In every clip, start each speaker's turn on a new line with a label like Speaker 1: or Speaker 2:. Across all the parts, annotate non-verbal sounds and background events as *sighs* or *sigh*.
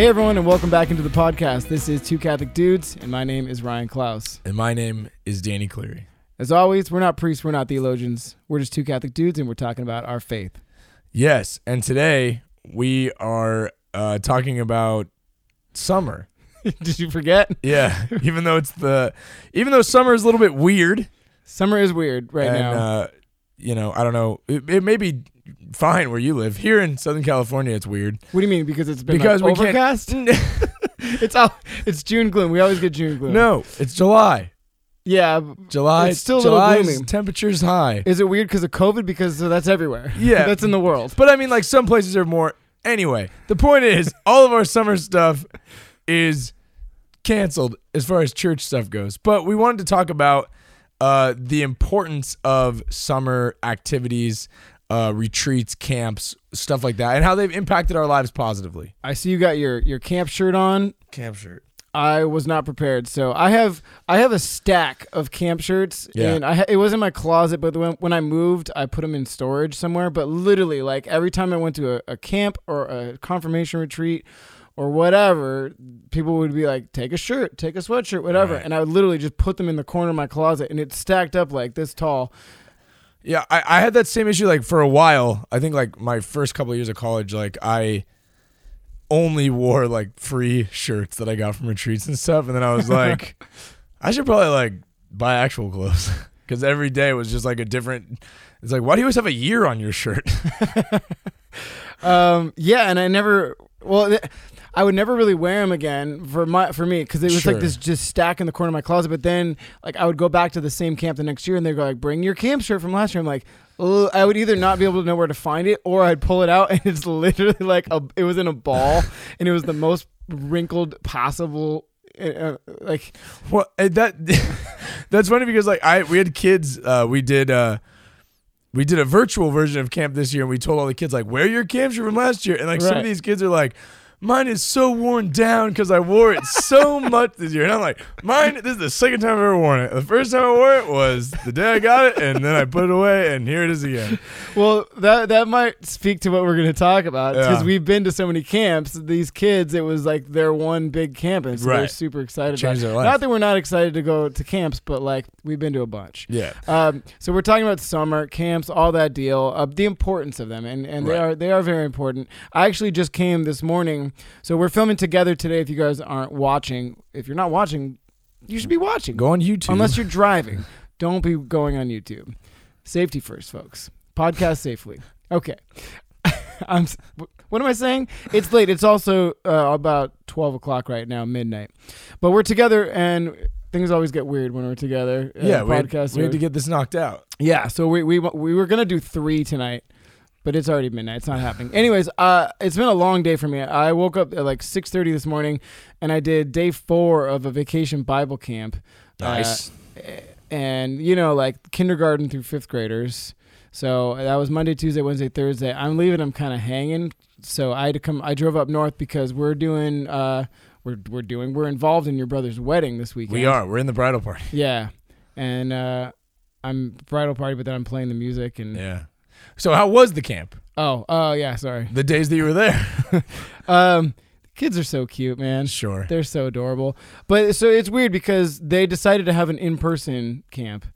Speaker 1: Hey everyone, and welcome back into the podcast. This is Two Catholic Dudes, and my name is Ryan Klaus.
Speaker 2: And my name is Danny Cleary.
Speaker 1: As always, we're not priests, we're not theologians. We're just two Catholic dudes, and we're talking about our faith.
Speaker 2: Yes, and today we are uh, talking about summer. *laughs*
Speaker 1: Did you forget?
Speaker 2: Yeah, *laughs* even though it's the, even though summer is a little bit weird.
Speaker 1: Summer is weird right
Speaker 2: and,
Speaker 1: now.
Speaker 2: Uh, you know, I don't know. It, it may be fine where you live. Here in Southern California, it's weird.
Speaker 1: what do you mean? Because it's been
Speaker 2: because
Speaker 1: like,
Speaker 2: we
Speaker 1: overcast.
Speaker 2: can't. *laughs*
Speaker 1: it's all, it's June gloom. We always get June gloom.
Speaker 2: no, it's July.
Speaker 1: Yeah.
Speaker 2: July.
Speaker 1: It's still a little
Speaker 2: July's
Speaker 1: gloomy.
Speaker 2: Temperature's high.
Speaker 1: Is it weird because of COVID? Because uh, that's everywhere. *laughs*
Speaker 2: Yeah.
Speaker 1: that's in the world.
Speaker 2: But I mean, like some places are more. Anyway, the point is, *laughs* all of our summer stuff is canceled as far as church stuff goes. But we wanted to talk about uh, the importance of summer activities, uh, retreats, camps, stuff like that, and how they've impacted our lives positively.
Speaker 1: I see you got your your camp shirt on.
Speaker 2: Camp shirt.
Speaker 1: I was not prepared, so I have I have a stack of camp shirts,
Speaker 2: Yeah.
Speaker 1: and I ha- it was in my closet. But when when I moved, I put them in storage somewhere. But literally, like every time I went to a, a camp or a confirmation retreat or whatever, people would be like, "Take a shirt, take a sweatshirt, whatever,"
Speaker 2: Right.
Speaker 1: and I would literally just put them in the corner of my closet, and it's stacked up like this tall.
Speaker 2: Yeah, I, I had that same issue like for a while. I think like my first couple of years of college, like I only wore like free shirts that I got from retreats and stuff, and then I was *laughs* like, I should probably like buy actual clothes *laughs* because every day was just like a different. It's like, why do you always have a year on your shirt? *laughs*
Speaker 1: Um, yeah, and I never. Well, I would never really wear them again for my for me because it was
Speaker 2: Sure.
Speaker 1: like this just stack in the corner of my closet. But then, like, I would go back to the same camp the next year, and they'd go like, "Bring your camp shirt from last year." I'm like. I would either not be able to know where to find it, or I'd pull it out, and it's literally like a. It was in a ball, *laughs* and it was the most wrinkled possible. Uh, like,
Speaker 2: well, and that *laughs* that's funny because like I we had kids. Uh, we did. Uh, we did a virtual version of camp this year, and we told all the kids like, "Wear your camp shirt from last year." And like some of these kids are like, "Mine is so worn down because I wore it so *laughs* much this year." And I'm like, "Mine, this is the second time I've ever worn it. The first time I wore it was the day I got it, and then I put it away, and here it is again."
Speaker 1: well, that that might speak to what we're going to talk about because
Speaker 2: Yeah.
Speaker 1: we've been to so many camps. These kids, it was like their one big camp, and so they're super excited.
Speaker 2: Changed
Speaker 1: about
Speaker 2: their
Speaker 1: it.
Speaker 2: life.
Speaker 1: Not that we're not excited to go to camps, but like we've been to a bunch.
Speaker 2: Yeah,
Speaker 1: Um, so we're talking about summer camps, all that deal, uh, the importance of them, and, and they are they are very important. I actually just came this morning, so we're filming together today. If you guys aren't watching, if you're not watching, you should be watching.
Speaker 2: go on YouTube.
Speaker 1: Unless you're *laughs* driving, don't be going on YouTube. Safety first, folks. Podcast safely. Okay. *laughs* I'm. What am I saying? It's late. It's also uh, about twelve o'clock right now, midnight. But we're together, and things always get weird when we're together. uh,
Speaker 2: yeah, we had, we had to get this knocked out.
Speaker 1: yeah, so we we we were gonna do three tonight, but it's already midnight. It's not happening. Anyways, uh, it's been a long day for me. I woke up at like six thirty this morning, and I did day four of a vacation Bible camp.
Speaker 2: Nice.
Speaker 1: Uh, and you know, like kindergarten through fifth graders. So that was Monday, Tuesday, Wednesday, Thursday. I'm leaving them kind of hanging. So I had to come. I drove up north because we're doing. Uh, we're we're doing. We're involved in your brother's wedding this weekend.
Speaker 2: we are. We're in the bridal party.
Speaker 1: Yeah, and uh, I'm bridal party, but then I'm playing the music and
Speaker 2: Yeah. So how was the camp?
Speaker 1: oh oh yeah, sorry.
Speaker 2: The days that you were there? *laughs*
Speaker 1: Um, kids are so cute, man.
Speaker 2: sure.
Speaker 1: They're so adorable. But so it's weird because they decided to have an in-person camp.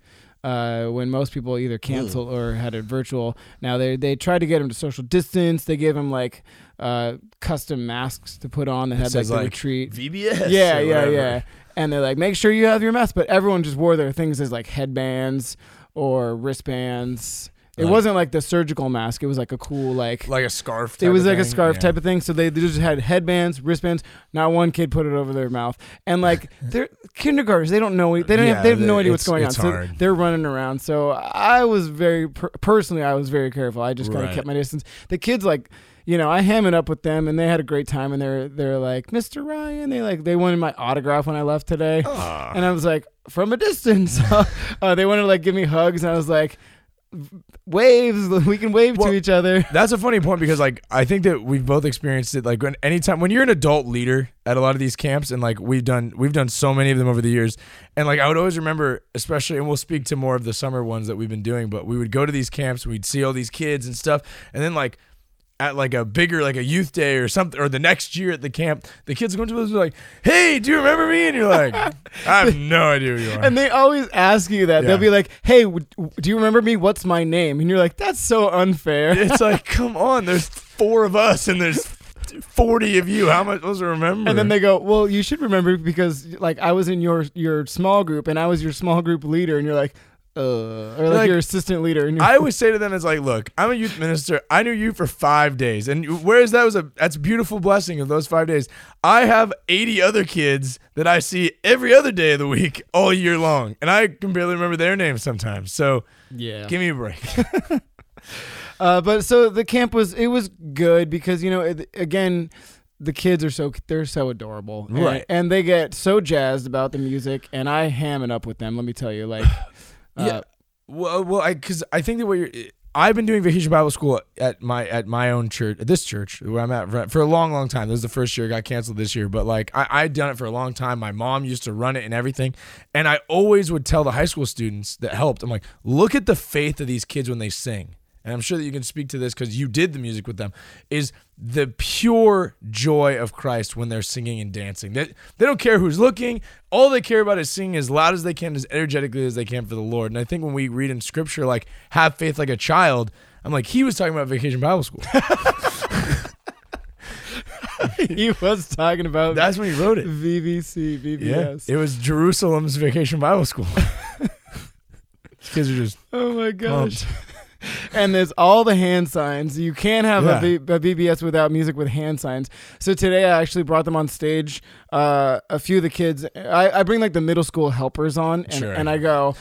Speaker 1: Uh, when most people either cancel or had a virtual. Now they they tried to get them to social distance. They gave them like uh, custom masks to put on that had like the
Speaker 2: like,
Speaker 1: retreat.
Speaker 2: VBS.
Speaker 1: yeah, yeah,
Speaker 2: whatever.
Speaker 1: yeah. And they're like, make sure you have your mask. But everyone just wore their things as like headbands or wristbands. It
Speaker 2: Like-
Speaker 1: wasn't like the surgical mask. It was like a cool like.
Speaker 2: Like a scarf.
Speaker 1: it was like a scarf
Speaker 2: Yeah.
Speaker 1: type of thing. So they, they just had headbands, wristbands. Not one kid put it over their mouth. And like *laughs* they're kindergartners, they don't know. They don't.
Speaker 2: Yeah,
Speaker 1: have, they have no idea what's going on.
Speaker 2: it's
Speaker 1: So they're running around. So I was very per- personally, I was very careful. I just kind of
Speaker 2: Right.
Speaker 1: kept my distance. The kids like. You know, I ham it up with them, and they had a great time. And they're they're like, Mr. Ryan. They like they wanted my autograph when I left today.
Speaker 2: Aw.
Speaker 1: And I was like, from a distance. *laughs* uh, they wanted to like give me hugs, and I was like, waves. *laughs* We can wave
Speaker 2: Well,
Speaker 1: to each other. *laughs*
Speaker 2: That's a funny point because like I think that we've both experienced it. Like when anytime when you're an adult leader at a lot of these camps, and like we've done we've done so many of them over the years, and like I would always remember, especially, and we'll speak to more of the summer ones that we've been doing. But we would go to these camps, we'd see all these kids and stuff, and then like at like a bigger like a youth day or something or the next year at the camp the kids going to us like hey do you remember me and you're like i have *laughs* no idea who you are
Speaker 1: And they always ask you that.
Speaker 2: Yeah.
Speaker 1: They'll be like, "Hey, w- do you remember me? What's my name?" And you're like, "That's so unfair."
Speaker 2: it's like *laughs* come on there's four of us and there's 40 of you how am i supposed to remember
Speaker 1: And then they go, "Well, you should remember because like I was in your your small group and I was your small group leader." And you're like, "Uh," or like,
Speaker 2: Like,
Speaker 1: your assistant leader. And
Speaker 2: I always say to them, "It's like, look, I'm a youth minister. I knew you for five days, and whereas that was a that's a beautiful blessing of those five days. I have 80 other kids that I see every other day of the week, all year long, and I can barely remember their names sometimes. So
Speaker 1: yeah.
Speaker 2: give me a break. *laughs*
Speaker 1: Uh, but so the camp was it was good because you know it, again the kids are so they're so adorable and-
Speaker 2: Right.
Speaker 1: and, they get so jazzed about the music and I ham it up with them. Let me tell you, like, *laughs* uh,
Speaker 2: Yeah. well, well, I because I think that what you're. I've been doing vacation Bible school at my at my own church, at this church where I'm at for, a long, long time. This is the first year, it got canceled this year, but like I I'd done it for a long time. My mom used to run it and everything, and I always would tell the high school students that helped. I'm like, look at the faith of these kids when they sing, and I'm sure that you can speak to this because you did the music with them. Is the pure joy of Christ when they're singing and dancing. They, they don't care who's looking. All they care about is singing as loud as they can, as energetically as they can for the Lord. And I think when we read in scripture, like, have faith like a child, I'm like, he was talking about vacation Bible school. *laughs*
Speaker 1: he was talking about
Speaker 2: That's when he wrote it. Yeah.
Speaker 1: VBS.
Speaker 2: It was Jerusalem's vacation Bible school. *laughs* These kids are just,
Speaker 1: Oh my gosh. *laughs* and there's all the hand signs. You can't have
Speaker 2: Yeah.
Speaker 1: a, v- a VBS without music with hand signs. So today I actually brought them on stage. Uh, a few of the kids, I, I bring like the middle school helpers on, and,
Speaker 2: Sure.
Speaker 1: and I go.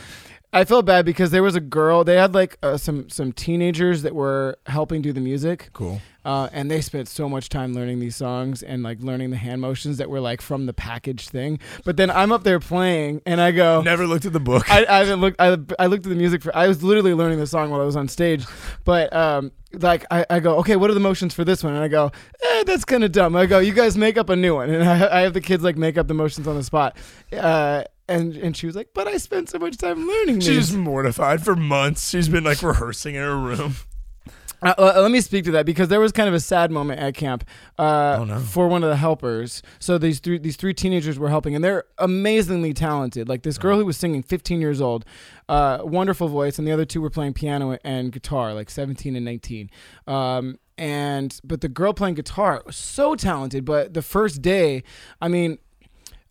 Speaker 1: I felt bad because there was a girl. They had like uh, some some teenagers that were helping do the music,
Speaker 2: cool.
Speaker 1: uh, and they spent so much time learning these songs and like learning the hand motions that were like from the package thing. But then I'm up there playing, and I go,
Speaker 2: Never looked at the book.
Speaker 1: I, I haven't looked. I, I looked at the music for. I was literally learning the song while I was on stage, but um, like I, I go, okay, what are the motions for this one? And I go, eh, that's kind of dumb. I go, you guys make up a new one, and *laughs* I, I have the kids like make up the motions on the spot. Uh, and and she was like, but I spent so much time learning
Speaker 2: She's
Speaker 1: these.
Speaker 2: just mortified for months. She's been like rehearsing in her room.
Speaker 1: Uh, uh, let me speak to that because there was kind of a sad moment at camp uh,
Speaker 2: Oh, no.
Speaker 1: for one of the helpers. So these three these three teenagers were helping, and they're amazingly talented. Like this girl who was singing, 15 years old, uh, wonderful voice, and the other two were playing piano and guitar, like 17 and 19. Um, and but the girl playing guitar was so talented. But the first day, I mean,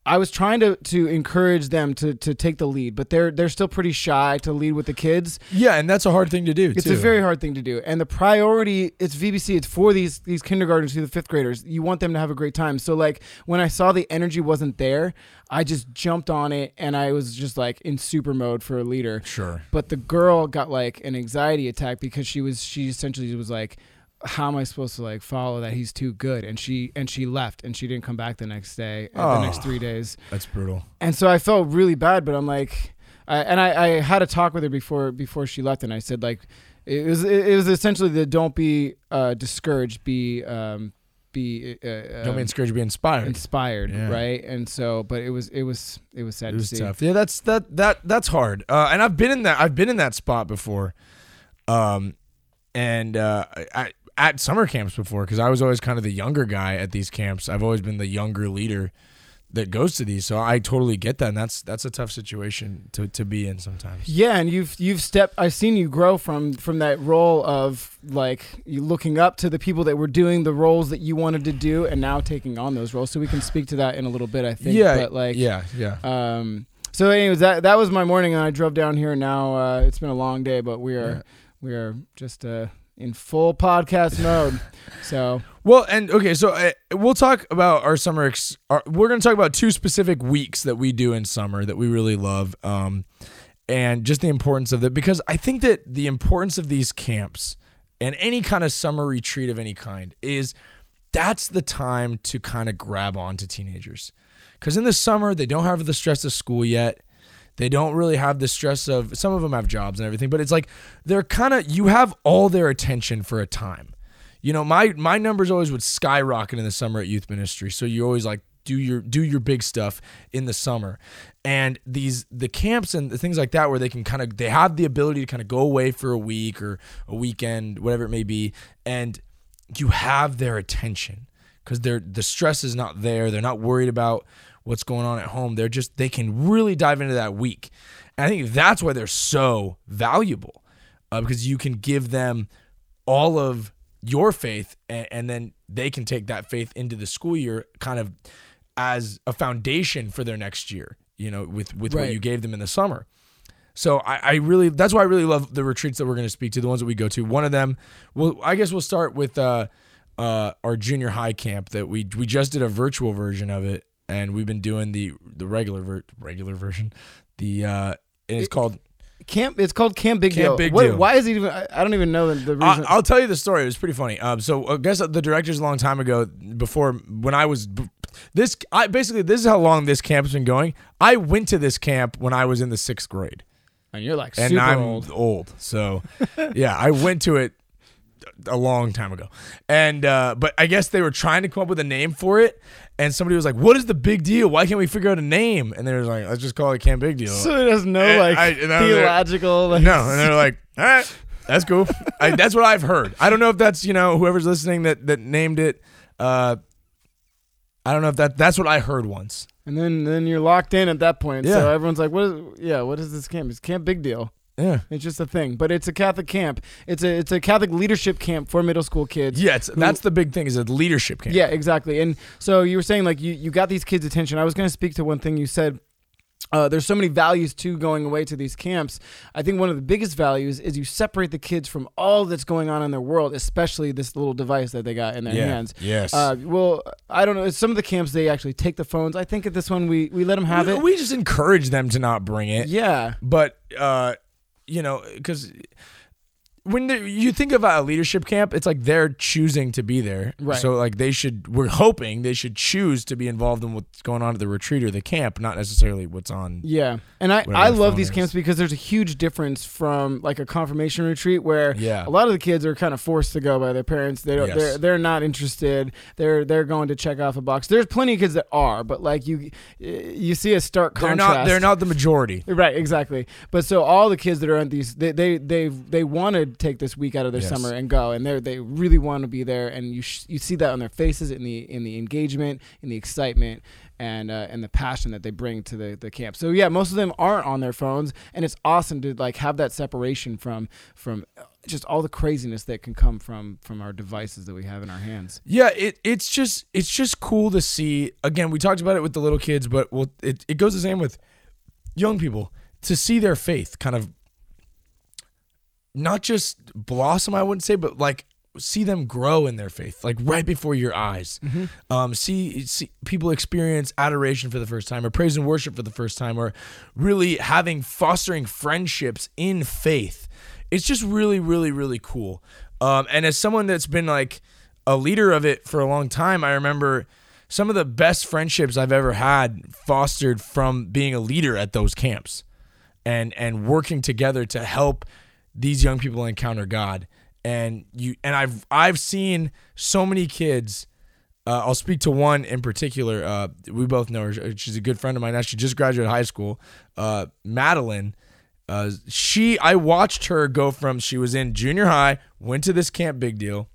Speaker 1: I was trying to to encourage them to to take the lead, but they're they're still pretty shy to lead with the kids.
Speaker 2: Yeah, and that's a hard thing to do.
Speaker 1: It's
Speaker 2: too.
Speaker 1: a very hard thing to do, and the priority it's VBC. It's for these these kindergartners through the fifth graders. You want them to have a great time. So like when I saw the energy wasn't there, I just jumped on it, and I was just like in super mode for a leader.
Speaker 2: sure.
Speaker 1: But the girl got like an anxiety attack because she was she essentially was like, "How am I supposed to like follow that? He's too good." And she and she left, and she didn't come back the next day, uh, the next
Speaker 2: Oh.
Speaker 1: three days.
Speaker 2: That's brutal.
Speaker 1: And so I felt really bad, but I'm like, I, and I, I had a talk with her before before she left, and I said like, it was it was essentially the don't be uh, discouraged, be um, be uh,
Speaker 2: Don't
Speaker 1: um,
Speaker 2: be discouraged, be inspired.
Speaker 1: inspired,
Speaker 2: Yeah.
Speaker 1: right? And so, but it was it was it was sad
Speaker 2: It
Speaker 1: to
Speaker 2: was
Speaker 1: see.
Speaker 2: tough. Yeah, that's that that that's hard. Uh, and I've been in that I've been in that spot before, um, and uh, I, at summer camps before because I was always kind of the younger guy at these camps. I've always been the younger leader that goes to these, so I totally get that. And that's that's a tough situation to, to be in sometimes.
Speaker 1: Yeah, and you've you've stepped. I've seen you grow from from that role of like you looking up to the people that were doing the roles that you wanted to do, and now taking on those roles. So we can speak to that in a little bit. I think.
Speaker 2: yeah,
Speaker 1: but like
Speaker 2: yeah, yeah.
Speaker 1: Um. So, anyways, that that was my morning, and I drove down here. Now uh, it's been a long day, but we are
Speaker 2: Yeah.
Speaker 1: we are just uh, in full podcast mode. So
Speaker 2: Well, and okay, so uh, we'll talk about our summer. Ex- our, we're going to talk about two specific weeks that we do in summer that we really love, um, and just the importance of that. Because I think that the importance of these camps and any kind of summer retreat of any kind is that's the time to kind of grab on to teenagers. Because in the summer, they don't have the stress of school yet. They don't really have the stress of some of them have jobs and everything, but it's like they're kind of you have all their attention for a time. You know, my my numbers always would skyrocket in the summer at youth ministry. So you always like do your do your big stuff in the summer. And these the camps and the things like that where they can kind of they have the ability to kind of go away for a week or a weekend, whatever it may be, and you have their attention because they're the stress is not there. They're not worried about what's going on at home. They're just they can really dive into that week. And I think that's why they're so valuable uh, because you can give them all of your faith and, and then they can take that faith into the school year kind of as a foundation for their next year you know with with what you gave them in the summer so I, I really that's why I really love the retreats that we're going to speak to the ones that we go to one of them well I guess we'll start with uh uh our junior high camp that we we just did a virtual version of it and we've been doing the the regular ver- regular version the uh and it's
Speaker 1: It-
Speaker 2: called
Speaker 1: Camp. It's called Camp Big
Speaker 2: Camp
Speaker 1: Deal.
Speaker 2: Big
Speaker 1: What-
Speaker 2: Deal.
Speaker 1: Why is it even? I, I don't even know the, the reason.
Speaker 2: I, I'll tell you the story. It was pretty funny. Um, so I guess the directors a long time ago, before when I was this, I basically this is how long this camp's been going. I went to this camp when I was in the sixth grade,
Speaker 1: and you're like
Speaker 2: and
Speaker 1: super
Speaker 2: I'm
Speaker 1: old.
Speaker 2: So *laughs* yeah, I went to it a long time ago, and uh, but I guess they were trying to come up with a name for it, and somebody was like, "What is the big deal? Why can't we figure out a name?" And they were like, "Let's just call it Camp Big Deal."
Speaker 1: So it has no
Speaker 2: And
Speaker 1: like
Speaker 2: I- and I there-
Speaker 1: theological. Like,
Speaker 2: No, and they're like, all right, that's cool. I, *laughs* that's what I've heard. I don't know if that's you know whoever's listening that that named it. Uh, I don't know if that that's what I heard once.
Speaker 1: And then then you're locked in at that point. So everyone's like, "What is? Yeah, what is this camp? It's Camp Big Deal.
Speaker 2: Yeah,
Speaker 1: It's just a thing, but it's a Catholic camp. It's a it's a Catholic leadership camp for middle school kids.
Speaker 2: yeah. It's, that's the big thing is a leadership camp.
Speaker 1: Yeah, exactly. And so you were saying like you you got these kids' attention. I was going to speak to one thing you said. Uh, there's so many values to going away to these camps. I think one of the biggest values is you separate the kids from all that's going on in their world, especially this little device that they got in their
Speaker 2: Yeah.
Speaker 1: hands.
Speaker 2: Yes.
Speaker 1: Uh, well, I don't know. Some of the camps they actually take the phones. I think at this one we we let them have
Speaker 2: we,
Speaker 1: it.
Speaker 2: we just encourage them to not bring it.
Speaker 1: yeah.
Speaker 2: But uh, you know, because when you think about a leadership camp, it's like they're choosing to be there.
Speaker 1: Right.
Speaker 2: So like they should, we're hoping they should choose to be involved in what's going on at the retreat or the camp, not necessarily what's on.
Speaker 1: Yeah, and I, I love these
Speaker 2: is.
Speaker 1: camps because there's a huge difference from like a confirmation retreat where
Speaker 2: Yeah.
Speaker 1: a lot of the kids are kind of forced to go by their parents. They don't,
Speaker 2: Yes.
Speaker 1: they're they're not interested. They're they're going to check off a box. There's plenty of kids that are, but like you you see a stark
Speaker 2: They're
Speaker 1: contrast.
Speaker 2: not. They're not the majority.
Speaker 1: Right, exactly. But so all the kids that are on these, they they they, they want take this week out of their
Speaker 2: Yes.
Speaker 1: summer and go, and they they really want to be there, and you sh- you see that on their faces in the in the engagement, in the excitement, and uh, and the passion that they bring to the the camp. So yeah, most of them aren't on their phones, and it's awesome to like have that separation from from just all the craziness that can come from from our devices that we have in our hands.
Speaker 2: Yeah, it it's just it's just cool to see. Again, we talked about it with the little kids, but well, it it goes the same with young people to see their faith kind of not just blossom. I wouldn't say, but like see them grow in their faith, like right before your eyes. Um, see see people experience adoration for the first time, or praise and worship for the first time, or really having fostering friendships in faith. It's just really, really, really cool. Um, and as someone that's been like a leader of it for a long time, I remember some of the best friendships I've ever had fostered from being a leader at those camps and and working together to help these young people encounter God. And you and I've I've seen so many kids. Uh, I'll speak to one in particular. Uh, we both know her. She's a good friend of mine. Now she just graduated high school. Uh, Madeline. Uh, she I watched her go from she was in junior high, went to this camp, big deal,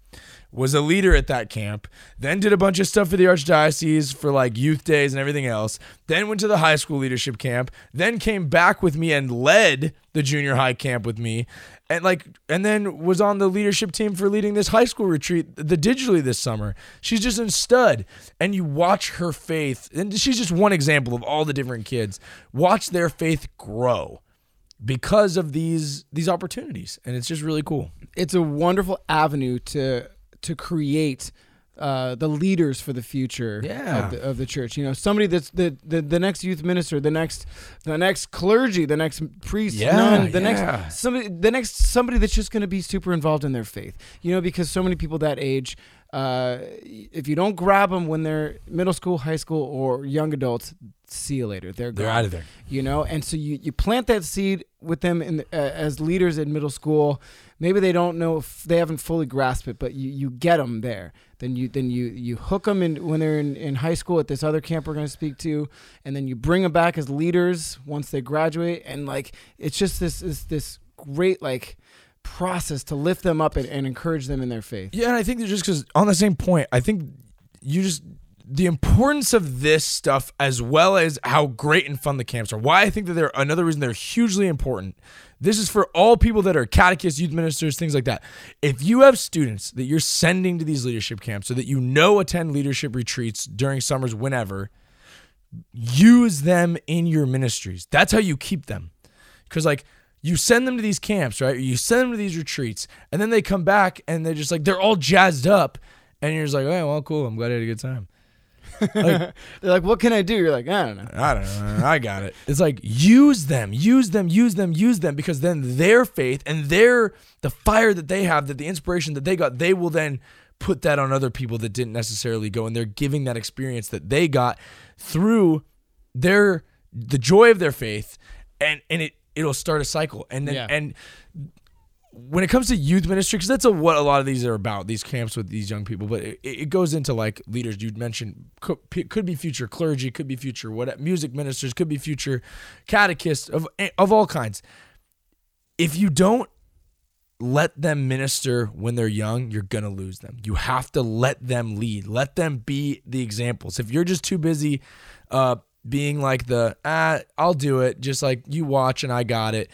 Speaker 2: was a leader at that camp, then did a bunch of stuff for the archdiocese for like youth days and everything else, then went to the high school leadership camp, then came back with me and led the junior high camp with me. And like and then was on the leadership team for leading this high school retreat, the digitally this summer. She's just a stud. And you watch her faith, and she's just one example of all the different kids. Watch their faith grow because of these these opportunities. And it's just really cool.
Speaker 1: it's a wonderful avenue to to create uh, the leaders for the future
Speaker 2: Yeah.
Speaker 1: of, the, of the church. You know, somebody that's the, the the next youth minister, the next the next clergy, the next priest,
Speaker 2: Yeah,
Speaker 1: nun, the
Speaker 2: yeah.
Speaker 1: next somebody, the next somebody that's just going to be super involved in their faith. You know, because so many people that age. uh, if you don't grab them when they're middle school, high school, or young adults, see you later. They're
Speaker 2: They're out of there.
Speaker 1: you know and so you, you plant that seed with them in the, uh, as leaders in middle school maybe they don't know if they haven't fully grasped it but you, you get them there then you then you you hook them in when they're in, in high school at this other camp we're going to speak to and then you bring them back as leaders once they graduate and like it's just this this this great like process to lift them up and, and encourage them in their faith
Speaker 2: Yeah, and I think just because on the same point, I think you just the importance of this stuff as well as how great and fun the camps are. Why I think that they're another reason they're hugely important. This is for all people that are catechists, youth ministers, things like that. If you have students that you're sending to these leadership camps so that you know attend leadership retreats during summers whenever, use them in your ministries. That's how you keep them. Because like you send them to these camps, right? You send them to these retreats, and then they come back and they're just like they're all jazzed up, and you're just like, oh well, cool. I'm glad I had a good time. *laughs*
Speaker 1: they're like what can i do you're like i don't know
Speaker 2: I don't know. I got it. It's like use them, use them, use them, use them, because then their faith and their the fire that they have, that the inspiration that they got, they will then put that on other people that didn't necessarily go, and they're giving that experience that they got through their the joy of their faith, and and it it'll start a cycle, and then
Speaker 1: Yeah.
Speaker 2: and when it comes to youth ministry, because that's a, what a lot of these are about, these camps with these young people. But it, it goes into like leaders you'd mentioned could, could be future clergy, could be future what music ministers, could be future catechists of of all kinds. If you don't let them minister when they're young, you're gonna lose them. You have to let them lead. Let them be the examples. If you're just too busy uh, being like the ah, I'll do it, just like you watch and I got it,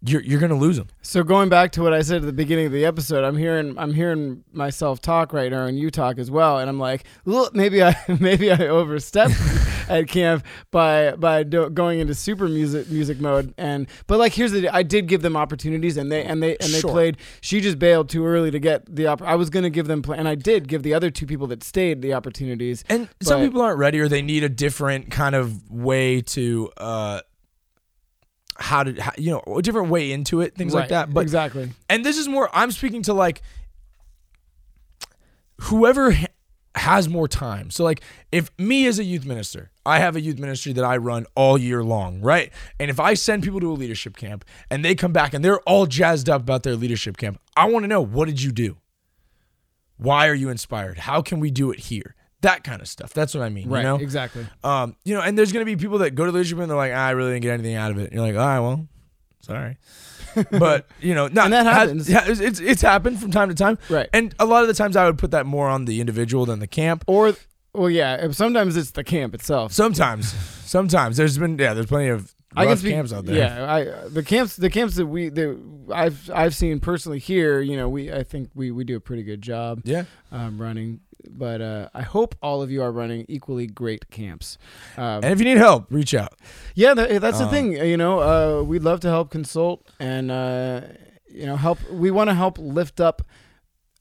Speaker 2: you're you're gonna lose them.
Speaker 1: So going back to what I said at the beginning of the episode, I'm hearing I'm hearing myself talk right now, and you talk as well, and I'm like, look, maybe I *laughs* maybe I overstepped *laughs* at camp by by do, going into super music music mode, and but like here's the I did give them opportunities, and they and they and they
Speaker 2: Sure.
Speaker 1: played. She just bailed too early to get the op- I was gonna give them, play, and I did give the other two people that stayed the opportunities.
Speaker 2: And some people aren't ready, or they need a different kind of way to uh, how to how, you know a different way into it, things like that. But
Speaker 1: exactly,
Speaker 2: and this is more i'm speaking to like whoever ha- has more time. So like if me as a youth minister i have a youth ministry that i run all year long right? And if i send people to a leadership camp and they come back and they're all jazzed up about their leadership camp i want to know what did you do? Why are you inspired? How can we do it here that kind of stuff that's what i mean
Speaker 1: right,
Speaker 2: you know
Speaker 1: exactly.
Speaker 2: um, you know, and there's gonna be people that go to the leadership and they're like, ah, I really didn't get anything out of it. And you're like, all right, well, sorry, *laughs* but you know, not
Speaker 1: And that happens.
Speaker 2: yeah, it's, it's happened from time to time,
Speaker 1: Right.
Speaker 2: And a lot of the times, I would put that more on the individual than the camp.
Speaker 1: Or well, yeah, sometimes it's the camp itself.
Speaker 2: Sometimes, sometimes there's been yeah, there's plenty of
Speaker 1: I
Speaker 2: rough
Speaker 1: speak,
Speaker 2: camps out there.
Speaker 1: Yeah, I the camps the camps that we that I've I've seen personally here. You know, we I think we we do a pretty good job
Speaker 2: yeah.
Speaker 1: um, running. But uh, I hope all of you are running equally great camps. Um,
Speaker 2: And if you need help, reach out.
Speaker 1: yeah, that, that's the
Speaker 2: Um,
Speaker 1: thing. You know, uh, we'd love to help consult and uh, you know help. We want to help lift up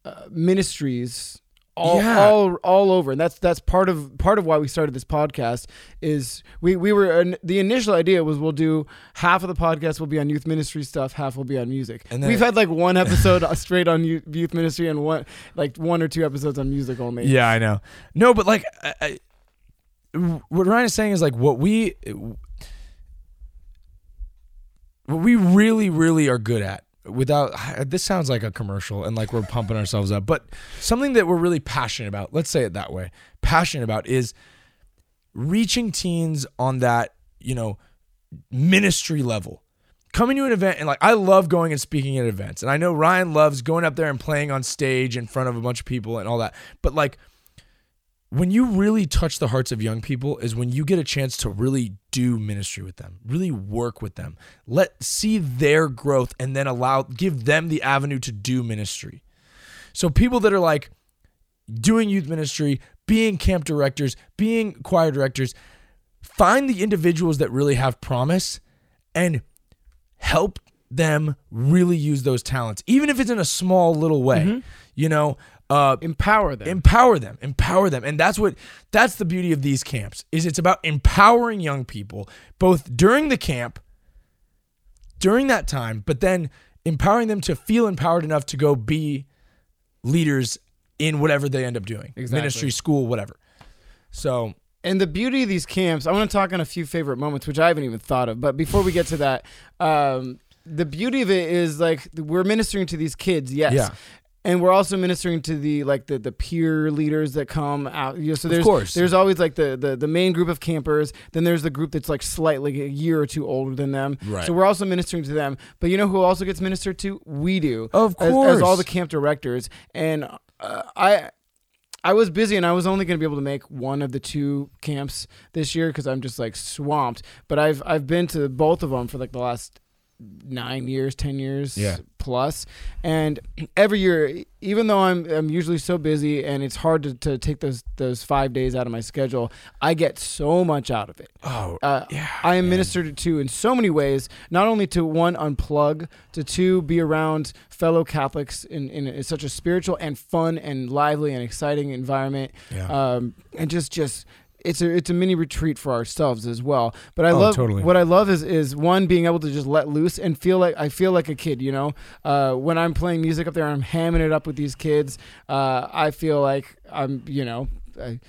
Speaker 1: uh, ministries. All,
Speaker 2: Yeah.
Speaker 1: all all over and that's that's part of part of why we started this podcast is we we were the initial idea was we'll do half of the podcast will be on youth ministry stuff half will be on music
Speaker 2: And then-
Speaker 1: we've had like one episode *laughs* straight on youth youth ministry and one like one or two episodes on music only
Speaker 2: Yeah, I know. No, but like, I, I, what Ryan is saying is like what we, what we really, really are good at. Without this sounds like a commercial and like we're pumping ourselves up, but something that we're really passionate about. Let's say it that way. Passionate about is reaching teens on that you know ministry level coming to an event and like I love going and speaking at events. And I know Ryan loves going up there and playing on stage in front of a bunch of people and all that. But like when you really touch the hearts of young people is when you get a chance to really do ministry with them, really work with them. Let see their growth and then allow give them the avenue to do ministry. So people that are like doing youth ministry, being camp directors, being choir directors, find the individuals that really have promise and help them really use those talents, even if it's in a small little way. Mm-hmm. You know, uh,
Speaker 1: empower them
Speaker 2: empower them, empower them, and that's what that's the beauty of these camps. Is it's about empowering young people both during the camp, during that time, but then empowering them to feel empowered enough to go be leaders in whatever they end up doing,
Speaker 1: Exactly.
Speaker 2: ministry, school, whatever. So
Speaker 1: And the beauty of these camps, I want to talk on a few favorite moments, which I haven't even thought of. But before we get to that, um, the beauty of it is like we're ministering to these kids, yes.
Speaker 2: Yeah.
Speaker 1: And we're also ministering to the like the, the peer leaders that come out. You know, so
Speaker 2: Of
Speaker 1: there's
Speaker 2: course.
Speaker 1: there's always like the, the the main group of campers. Then there's the group that's like slightly a year or two older than them.
Speaker 2: Right.
Speaker 1: So we're also ministering to them. But you know who also gets ministered to? We do
Speaker 2: of
Speaker 1: as,
Speaker 2: course,
Speaker 1: as all the camp directors. And uh, I I was busy and I was only going to be able to make one of the two camps this year because I'm just like swamped. But I've I've been to both of them for like the last nine years, ten years
Speaker 2: Yeah.
Speaker 1: plus, and every year, even though I'm I'm usually so busy and it's hard to, to take those those five days out of my schedule, I get so much out of it.
Speaker 2: oh
Speaker 1: Uh,
Speaker 2: yeah,
Speaker 1: I am
Speaker 2: man.
Speaker 1: ministered to in so many ways, not only to one unplug, to two be around fellow Catholics in, in, such a spiritual and fun and lively and exciting environment,
Speaker 2: Yeah.
Speaker 1: um, and just just it's a it's a mini retreat for ourselves as well. But I
Speaker 2: Oh,
Speaker 1: love
Speaker 2: totally.
Speaker 1: what I love is is one being able to just let loose and feel like I feel like a kid. You know, uh, when I'm playing music up there, I'm hamming it up with these kids. Uh, I feel like I'm you know. I,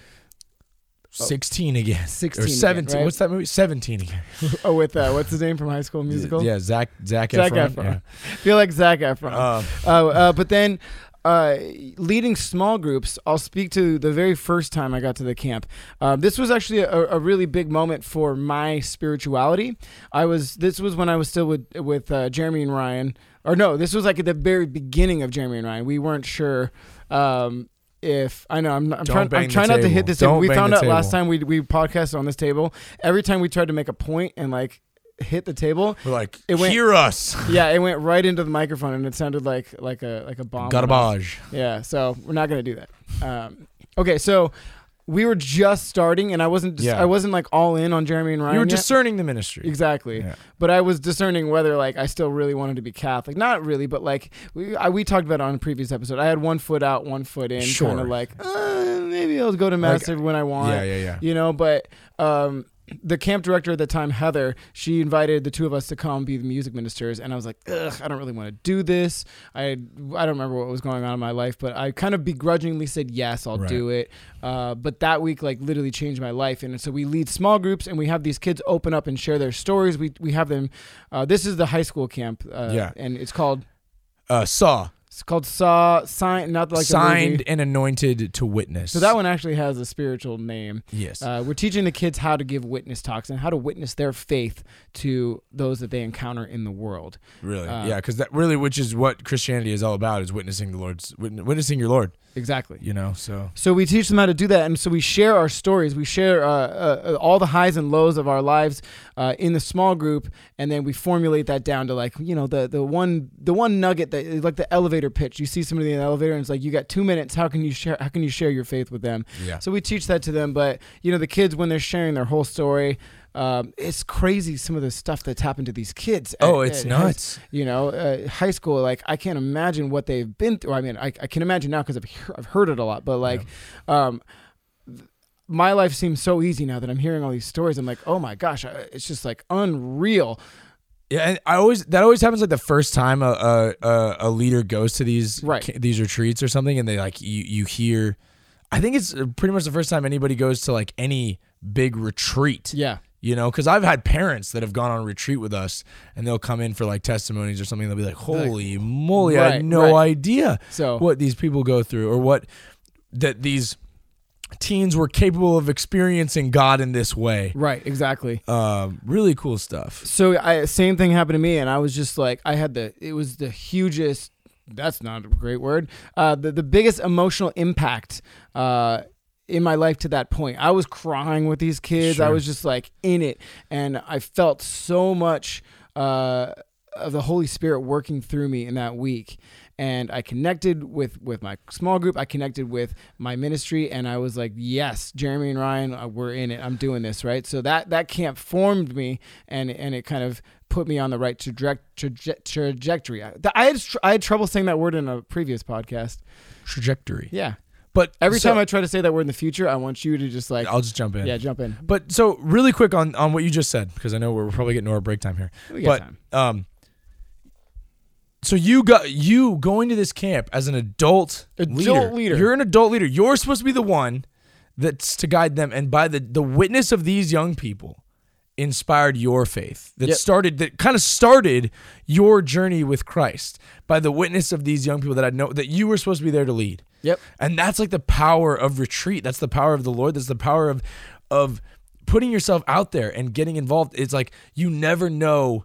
Speaker 2: sixteen again,
Speaker 1: 16
Speaker 2: or
Speaker 1: again,
Speaker 2: seventeen.
Speaker 1: right?
Speaker 2: What's that movie? Seventeen again. *laughs*
Speaker 1: oh, with uh, what's his name from High School Musical?
Speaker 2: Yeah, Zac Zach
Speaker 1: Zac
Speaker 2: Efron.
Speaker 1: Efron. *laughs* feel like Zac Efron.
Speaker 2: Yeah. Um,
Speaker 1: Uh, uh, but then uh, leading small groups, I'll speak to the very first time I got to the camp. Uh, this was actually a, a really big moment for my spirituality. I was this was when I was still with with uh, Jeremy and Ryan, or no, this was like at the very beginning of Jeremy and Ryan. We weren't sure. Um, if I know I'm, I'm trying, I'm trying not to hit this.
Speaker 2: Don't
Speaker 1: we found out last time we we podcasted on this table. Every time we tried to make a point and like hit the table,
Speaker 2: we're like,
Speaker 1: It went-
Speaker 2: hear us, *laughs*
Speaker 1: yeah, it went right into the microphone and it sounded like like a like a bomb.
Speaker 2: garbage.
Speaker 1: Yeah, so we're not gonna do that. Um, okay, so we were just starting, and I wasn't
Speaker 2: Yeah.
Speaker 1: I wasn't like all in on Jeremy and Ryan.
Speaker 2: You were
Speaker 1: yet.
Speaker 2: discerning the ministry.
Speaker 1: exactly,
Speaker 2: Yeah.
Speaker 1: but I was discerning whether like I still really wanted to be Catholic. Not really, but like we I, we talked about it on a previous episode. I had one foot out, one foot in, kind of like uh, maybe I'll go to mass
Speaker 2: Like,
Speaker 1: when I want
Speaker 2: Yeah, yeah, yeah.
Speaker 1: you know but um the camp director at the time heather she invited the two of us to come be the music ministers and i was like ugh i don't really want to do this i i don't remember what was going on in my life but i kind of begrudgingly said yes i'll
Speaker 2: Right.
Speaker 1: do it uh, but that week like literally changed my life and so we lead small groups and we have these kids open up and share their stories we, we have them uh, this is the high school camp uh,
Speaker 2: Yeah.
Speaker 1: and it's called
Speaker 2: Uh, saw
Speaker 1: it's called saw sign not like
Speaker 2: signed and anointed to witness.
Speaker 1: so that one actually has a spiritual name
Speaker 2: yes.
Speaker 1: uh, we're teaching the kids how to give witness talks and how to witness their faith to those that they encounter in the world.
Speaker 2: really,
Speaker 1: uh,
Speaker 2: yeah, because that really, which is what Christianity is all about, is witnessing the Lord's, witnessing your Lord.
Speaker 1: Exactly.
Speaker 2: You know, so
Speaker 1: So we teach them how to do that, and so we share our stories. We share uh, uh, all the highs and lows of our lives uh, in the small group, and then we formulate that down to like you know the the one the one nugget that is like the elevator pitch. You see somebody in the elevator, and it's like you got two minutes. How can you share? How can you share your faith with them?
Speaker 2: yeah,
Speaker 1: So we teach that to them, but you know the kids when they're sharing their whole story. Um, it's crazy some of the stuff that's happened to these kids.
Speaker 2: oh,
Speaker 1: at-
Speaker 2: it's
Speaker 1: at high-
Speaker 2: nuts.
Speaker 1: you know, uh, high school. Like I can't imagine what they've been through. I mean, I, I can imagine now because I've he- I've heard it a lot. But like, um, th- my life seems so easy now that I'm hearing all these stories. I'm like, oh my gosh, it's just like unreal.
Speaker 2: Yeah, and I always that always happens like the first time a a, a, leader goes to these
Speaker 1: Right.
Speaker 2: these retreats or something, and they like you you hear. I think it's uh, pretty much the first time anybody goes to like any big retreat.
Speaker 1: Yeah,
Speaker 2: You know, because I've had parents that have gone on retreat with us, and they'll come in for like testimonies or something. They'll be like, "Holy moly, I
Speaker 1: Right,
Speaker 2: had no
Speaker 1: right.
Speaker 2: idea
Speaker 1: so
Speaker 2: what these people go through, or what that these teens were capable of experiencing God in this way."
Speaker 1: right, exactly.
Speaker 2: Um, really cool stuff.
Speaker 1: So I same thing happened to me, and I was just like, I had the it was the hugest. That's not a great word. Uh, the the biggest emotional impact. Uh, in my life to that point, I was crying with these kids. I was just like in it, and I felt so much uh, of the Holy Spirit working through me in that week. And I connected with with my small group. I connected with my ministry, and I was like, "Yes, Jeremy and Ryan, uh, we're in it. I'm doing this right." So that that camp formed me, and and it kind of put me on the right traje- traje- trajectory. I, I had I had trouble saying that word in a previous podcast.
Speaker 2: Trajectory.
Speaker 1: Yeah,
Speaker 2: But
Speaker 1: every
Speaker 2: so-
Speaker 1: time I try to say that word in the future, I want you to just like,
Speaker 2: I'll just jump in.
Speaker 1: yeah, jump in.
Speaker 2: But so really quick on on what you just said because I know we're probably getting to our break time here.
Speaker 1: We
Speaker 2: but
Speaker 1: time.
Speaker 2: um, so you got you going to this camp as an adult
Speaker 1: Adult leader.
Speaker 2: You're an adult leader. You're supposed to be the one that's to guide them, and by the the witness of these young people inspired your faith that
Speaker 1: Yep.
Speaker 2: started that kind of started your journey with Christ by the witness of these young people that I know that you were supposed to be there to lead.
Speaker 1: Yep.
Speaker 2: And that's like the power of retreat. That's the power of the Lord. That's the power of of putting yourself out there and getting involved. It's like you never know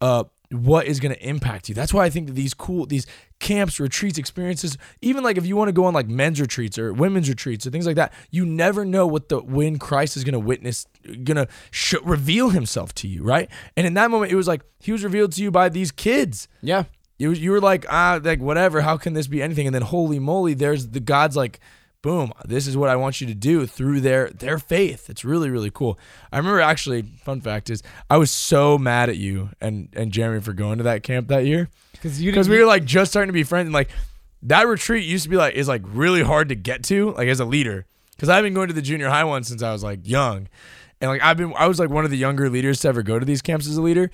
Speaker 2: uh what is going to impact you. That's why I think that these cool these camps, retreats, experiences, even like if you want to go on like men's retreats or women's retreats or things like that, you never know what the when Christ is going to witness going to sh- reveal himself to you, right? And in that moment it was like he was revealed to you by these kids
Speaker 1: Yeah.
Speaker 2: You, you were like ah like whatever how can this be anything? And then holy moly there's the god's like boom this is what i want you to do through their their faith. It's really really cool. I remember actually fun fact is i was so mad at you and and jeremy for going to that camp that year.
Speaker 1: Because you
Speaker 2: because we were like just starting to be friends and like that retreat used to be like is like really hard to get to like as a leader. Because i've been going to the junior high one since i was like young. And like i've been i was like one of the younger leaders to ever go to these camps as a leader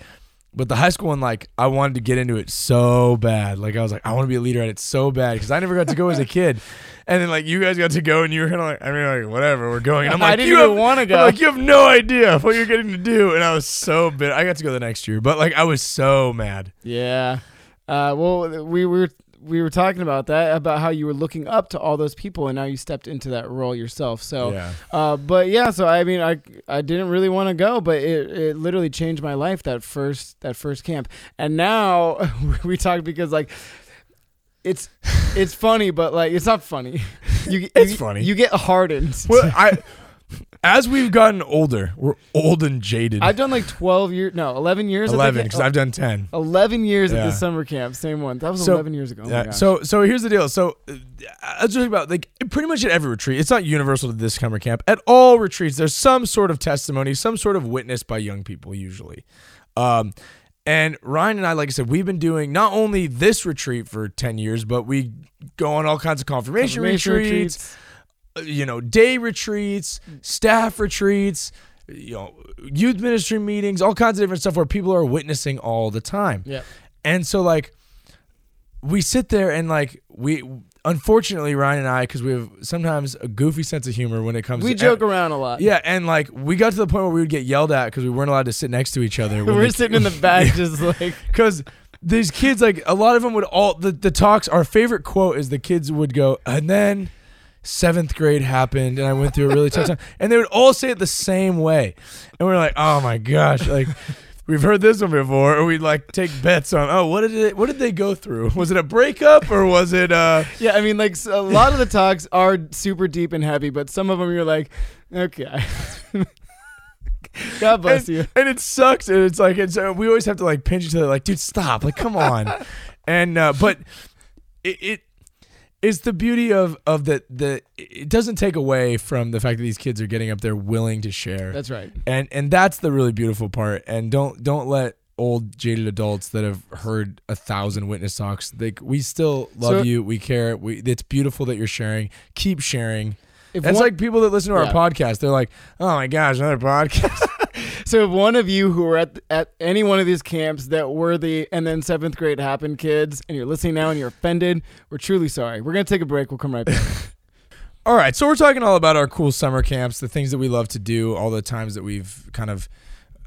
Speaker 2: but the high school one like i wanted to get into it so bad. Like i was like i want to be a leader at it so bad because i never got to go as a kid. And then like you guys got to go and you were kind of like i mean like whatever we're going. And i'm *laughs*
Speaker 1: I
Speaker 2: like
Speaker 1: didn't
Speaker 2: you
Speaker 1: even wanna
Speaker 2: I'm
Speaker 1: go.
Speaker 2: like you have no idea what you're getting to do. And i was so bit i got to go the next year but like i was so mad.
Speaker 1: Yeah. Uh, well, we were we were talking about that about how you were looking up to all those people, and now you stepped into that role yourself. So,
Speaker 2: yeah
Speaker 1: uh, but yeah. So I mean, I I didn't really want to go, but it, it literally changed my life that first that first camp, and now *laughs* we talk because like. It's it's funny, but like it's not funny. *laughs* You,
Speaker 2: It's
Speaker 1: you-
Speaker 2: funny.
Speaker 1: You get hardened.
Speaker 2: Well, I *laughs* as we've gotten older, we're old and jaded.
Speaker 1: I've done like twelve years, no, eleven years. at the
Speaker 2: Eleven because I've done ten.
Speaker 1: 11 years at
Speaker 2: Yeah.
Speaker 1: the summer camp, same one. That was
Speaker 2: So-
Speaker 1: 11 years ago. Oh
Speaker 2: yeah. So so here's the deal. So uh, I was talking about like pretty much at every retreat. It's not universal to this summer camp. At all retreats, there's some sort of testimony, some sort of witness by young people usually. Um, and Ryan and I, like I said, we've been doing not only this retreat for ten years, but we go on all kinds of confirmation,
Speaker 1: Confirmation
Speaker 2: retreats, uh, Uh, you know, day retreats, mm. staff retreats, you know, youth ministry meetings, all kinds of different stuff where people are witnessing all the time.
Speaker 1: Yeah.
Speaker 2: And so like we sit there and like we unfortunately Ryan and I cuz we have sometimes a goofy sense of humor when it comes to
Speaker 1: We
Speaker 2: to
Speaker 1: joke around a lot.
Speaker 2: Yeah, and like we got to the point where we would get yelled at cuz we weren't allowed to sit next to each other. *laughs*
Speaker 1: We're sitting in the *laughs* back just like *laughs*
Speaker 2: because these kids like a lot of them would all the, the talks our favorite quote is the kids would go and then seventh grade happened and i went through a really tough time. And they would all say it the same way. And we're like oh my gosh like we've heard this one before. Or we'd like take bets on oh what did it what did they go through? Was it a breakup or was it uh
Speaker 1: Yeah, I mean like a lot of the talks are super deep and heavy, but some of them you're like, okay. *laughs* God bless
Speaker 2: and,
Speaker 1: you.
Speaker 2: and it sucks. And it's like it's uh, we always have to like pinch each other like dude stop. Like come on. And uh but it, it it's the beauty of of the the it doesn't take away from the fact that these kids are getting up there willing to share.
Speaker 1: That's right.
Speaker 2: and and that's the really beautiful part. And don't don't let old jaded adults that have heard a thousand witness talks Like we still love
Speaker 1: So-
Speaker 2: you we care we it's beautiful that you're sharing. Keep sharing.
Speaker 1: If
Speaker 2: it's like people that listen to
Speaker 1: Yeah.
Speaker 2: our podcast they're like oh my gosh another podcast *laughs*
Speaker 1: so if one of you who were at at any one of these camps that were the and then seventh grade happened kids, and you're listening now and you're offended, we're truly sorry. We're gonna take a break. We'll come right back. *laughs*
Speaker 2: All right, so we're talking all about our cool summer camps, the things that we love to do, all the times that we've kind of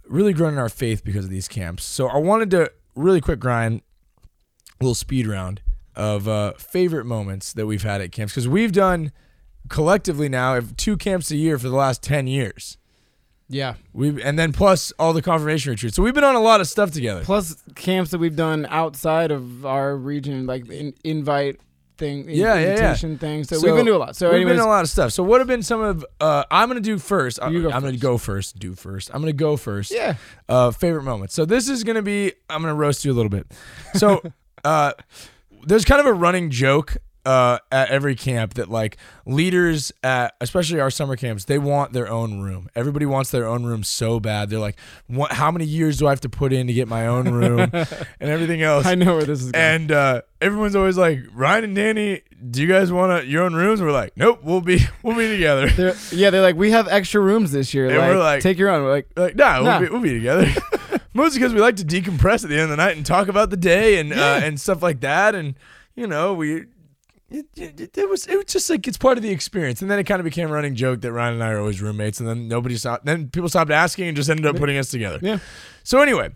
Speaker 2: really grown in our faith because of these camps. So I wanted to really quick grind a little speed round of uh, favorite moments that we've had at camps because we've done collectively now have two camps a year for the last ten years.
Speaker 1: Yeah.
Speaker 2: We and then plus all the confirmation retreats. So we've been on a lot of stuff together.
Speaker 1: Plus camps that we've done outside of our region, like in, invite thing,
Speaker 2: Yeah, yeah, yeah.
Speaker 1: invitation things. So,
Speaker 2: So
Speaker 1: we've been doing a lot. So
Speaker 2: We've
Speaker 1: anyways,
Speaker 2: been a lot of stuff. So what have been some of? Uh, I'm gonna do first. I,
Speaker 1: go
Speaker 2: I'm gonna go first. Do first. I'm gonna go first.
Speaker 1: yeah.
Speaker 2: uh, favorite moments. So this is gonna be I'm gonna roast you a little bit. So *laughs* uh, there's kind of a running joke uh, at every camp that like leaders at especially our summer camps they want their own room. Everybody wants their own room so bad. They're like, what? How many years do I have to put in to get my own room *laughs* and everything else?
Speaker 1: I know where this is going.
Speaker 2: And uh, everyone's always like, Ryan and Danny, do you guys want your own rooms? We're like, nope, we'll be *laughs* we'll be together.
Speaker 1: They're, yeah, yeah, they're like, we have extra rooms this year.
Speaker 2: And
Speaker 1: like,
Speaker 2: we're like-
Speaker 1: take your own. We're like,
Speaker 2: Like, nah,
Speaker 1: Nah.
Speaker 2: We'll, be, we'll be together. *laughs* mostly because we like to decompress at the end of the night and talk about the day and uh, and stuff like that. And you know, we it, it, it was it was just like it's part of the experience. And then it kind of became a running joke that Ryan and I are always roommates. And then nobody stopped. Then people stopped asking and just ended up putting us together.
Speaker 1: Yeah.
Speaker 2: So anyway,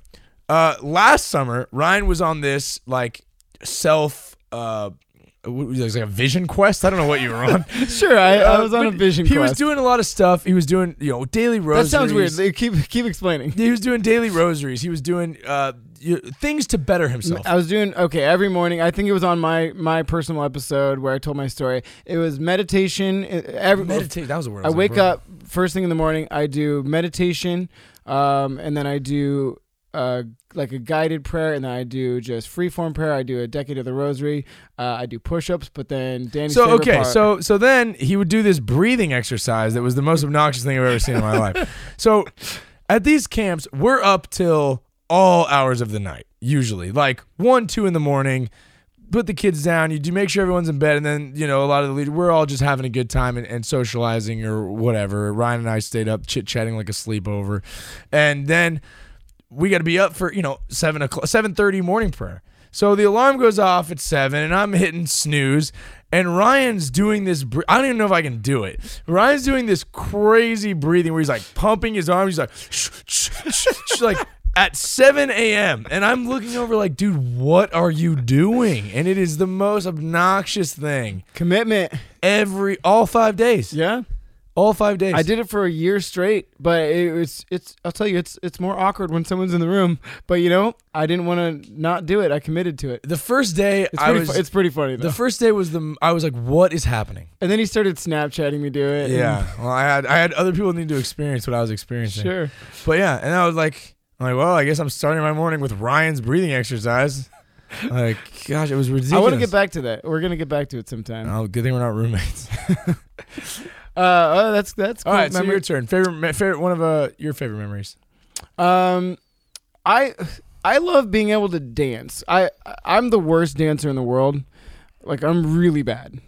Speaker 2: uh, last summer Ryan was on this like self. Uh, what was like a vision quest. I don't know what you were on. *laughs*
Speaker 1: Sure, I, I
Speaker 2: Uh,
Speaker 1: was on a vision
Speaker 2: He
Speaker 1: quest.
Speaker 2: was doing a lot of stuff. He was doing, you know, daily rosaries.
Speaker 1: that sounds weird. Keep keep explaining.
Speaker 2: He was doing daily rosaries. He was doing uh, you, things to better himself.
Speaker 1: I was doing okay every morning. I think it was on my my personal episode where I told my story. It was meditation. Every
Speaker 2: Meditate. That was the word.
Speaker 1: I
Speaker 2: was
Speaker 1: wake up first thing in the morning. I do meditation, um, and then I do uh, like a guided prayer, and then I do just free form prayer. I do a decade of the Rosary. Uh, I do push ups, but then Danny.
Speaker 2: So okay,
Speaker 1: part-
Speaker 2: so so then he would do this breathing exercise that was the most obnoxious thing I've ever seen in my life. *laughs* So at these camps, we're up till all hours of the night, usually like one, two in the morning. Put the kids down. You do make sure everyone's in bed, and then you know a lot of the leaders. We're all just having a good time and, and socializing or whatever. Ryan and I stayed up chit chatting like a sleepover, and then we got to be up for you know seven o'clock, seven thirty morning prayer. So the alarm goes off at seven, and I'm hitting snooze. And Ryan's doing this. I don't even know if I can do it. Ryan's doing this crazy breathing where he's like pumping his arms. He's like, shh, shh, shh, like at 7 a.m. And I'm looking over like, dude, what are you doing? And it is the most obnoxious thing.
Speaker 1: commitment.
Speaker 2: Every all five days,
Speaker 1: Yeah,
Speaker 2: all five days.
Speaker 1: I did it for a year straight, but it was it's. I'll tell you, it's it's more awkward when someone's in the room. But you know, I didn't want to not do it. I committed to it.
Speaker 2: The first day,
Speaker 1: It's
Speaker 2: I
Speaker 1: pretty.
Speaker 2: was.
Speaker 1: fu- it's pretty funny though.
Speaker 2: the first day was the. I was like, what is happening?
Speaker 1: and then he started Snapchatting me do it. and-
Speaker 2: Yeah. Well, I had I had other people need to experience what I was experiencing.
Speaker 1: sure.
Speaker 2: But yeah, and I was like, I'm like, well, I guess I'm starting my morning with Ryan's breathing exercise. *laughs* like, gosh, it was ridiculous.
Speaker 1: I want to get back to that. We're gonna get back to it sometime.
Speaker 2: Oh, good thing we're not roommates. *laughs*
Speaker 1: Uh, oh, that's that's cool.
Speaker 2: All right, so your turn. Favorite, favorite, one of uh your favorite memories.
Speaker 1: Um, I I love being able to dance. I I'm the worst dancer in the world. Like I'm really bad,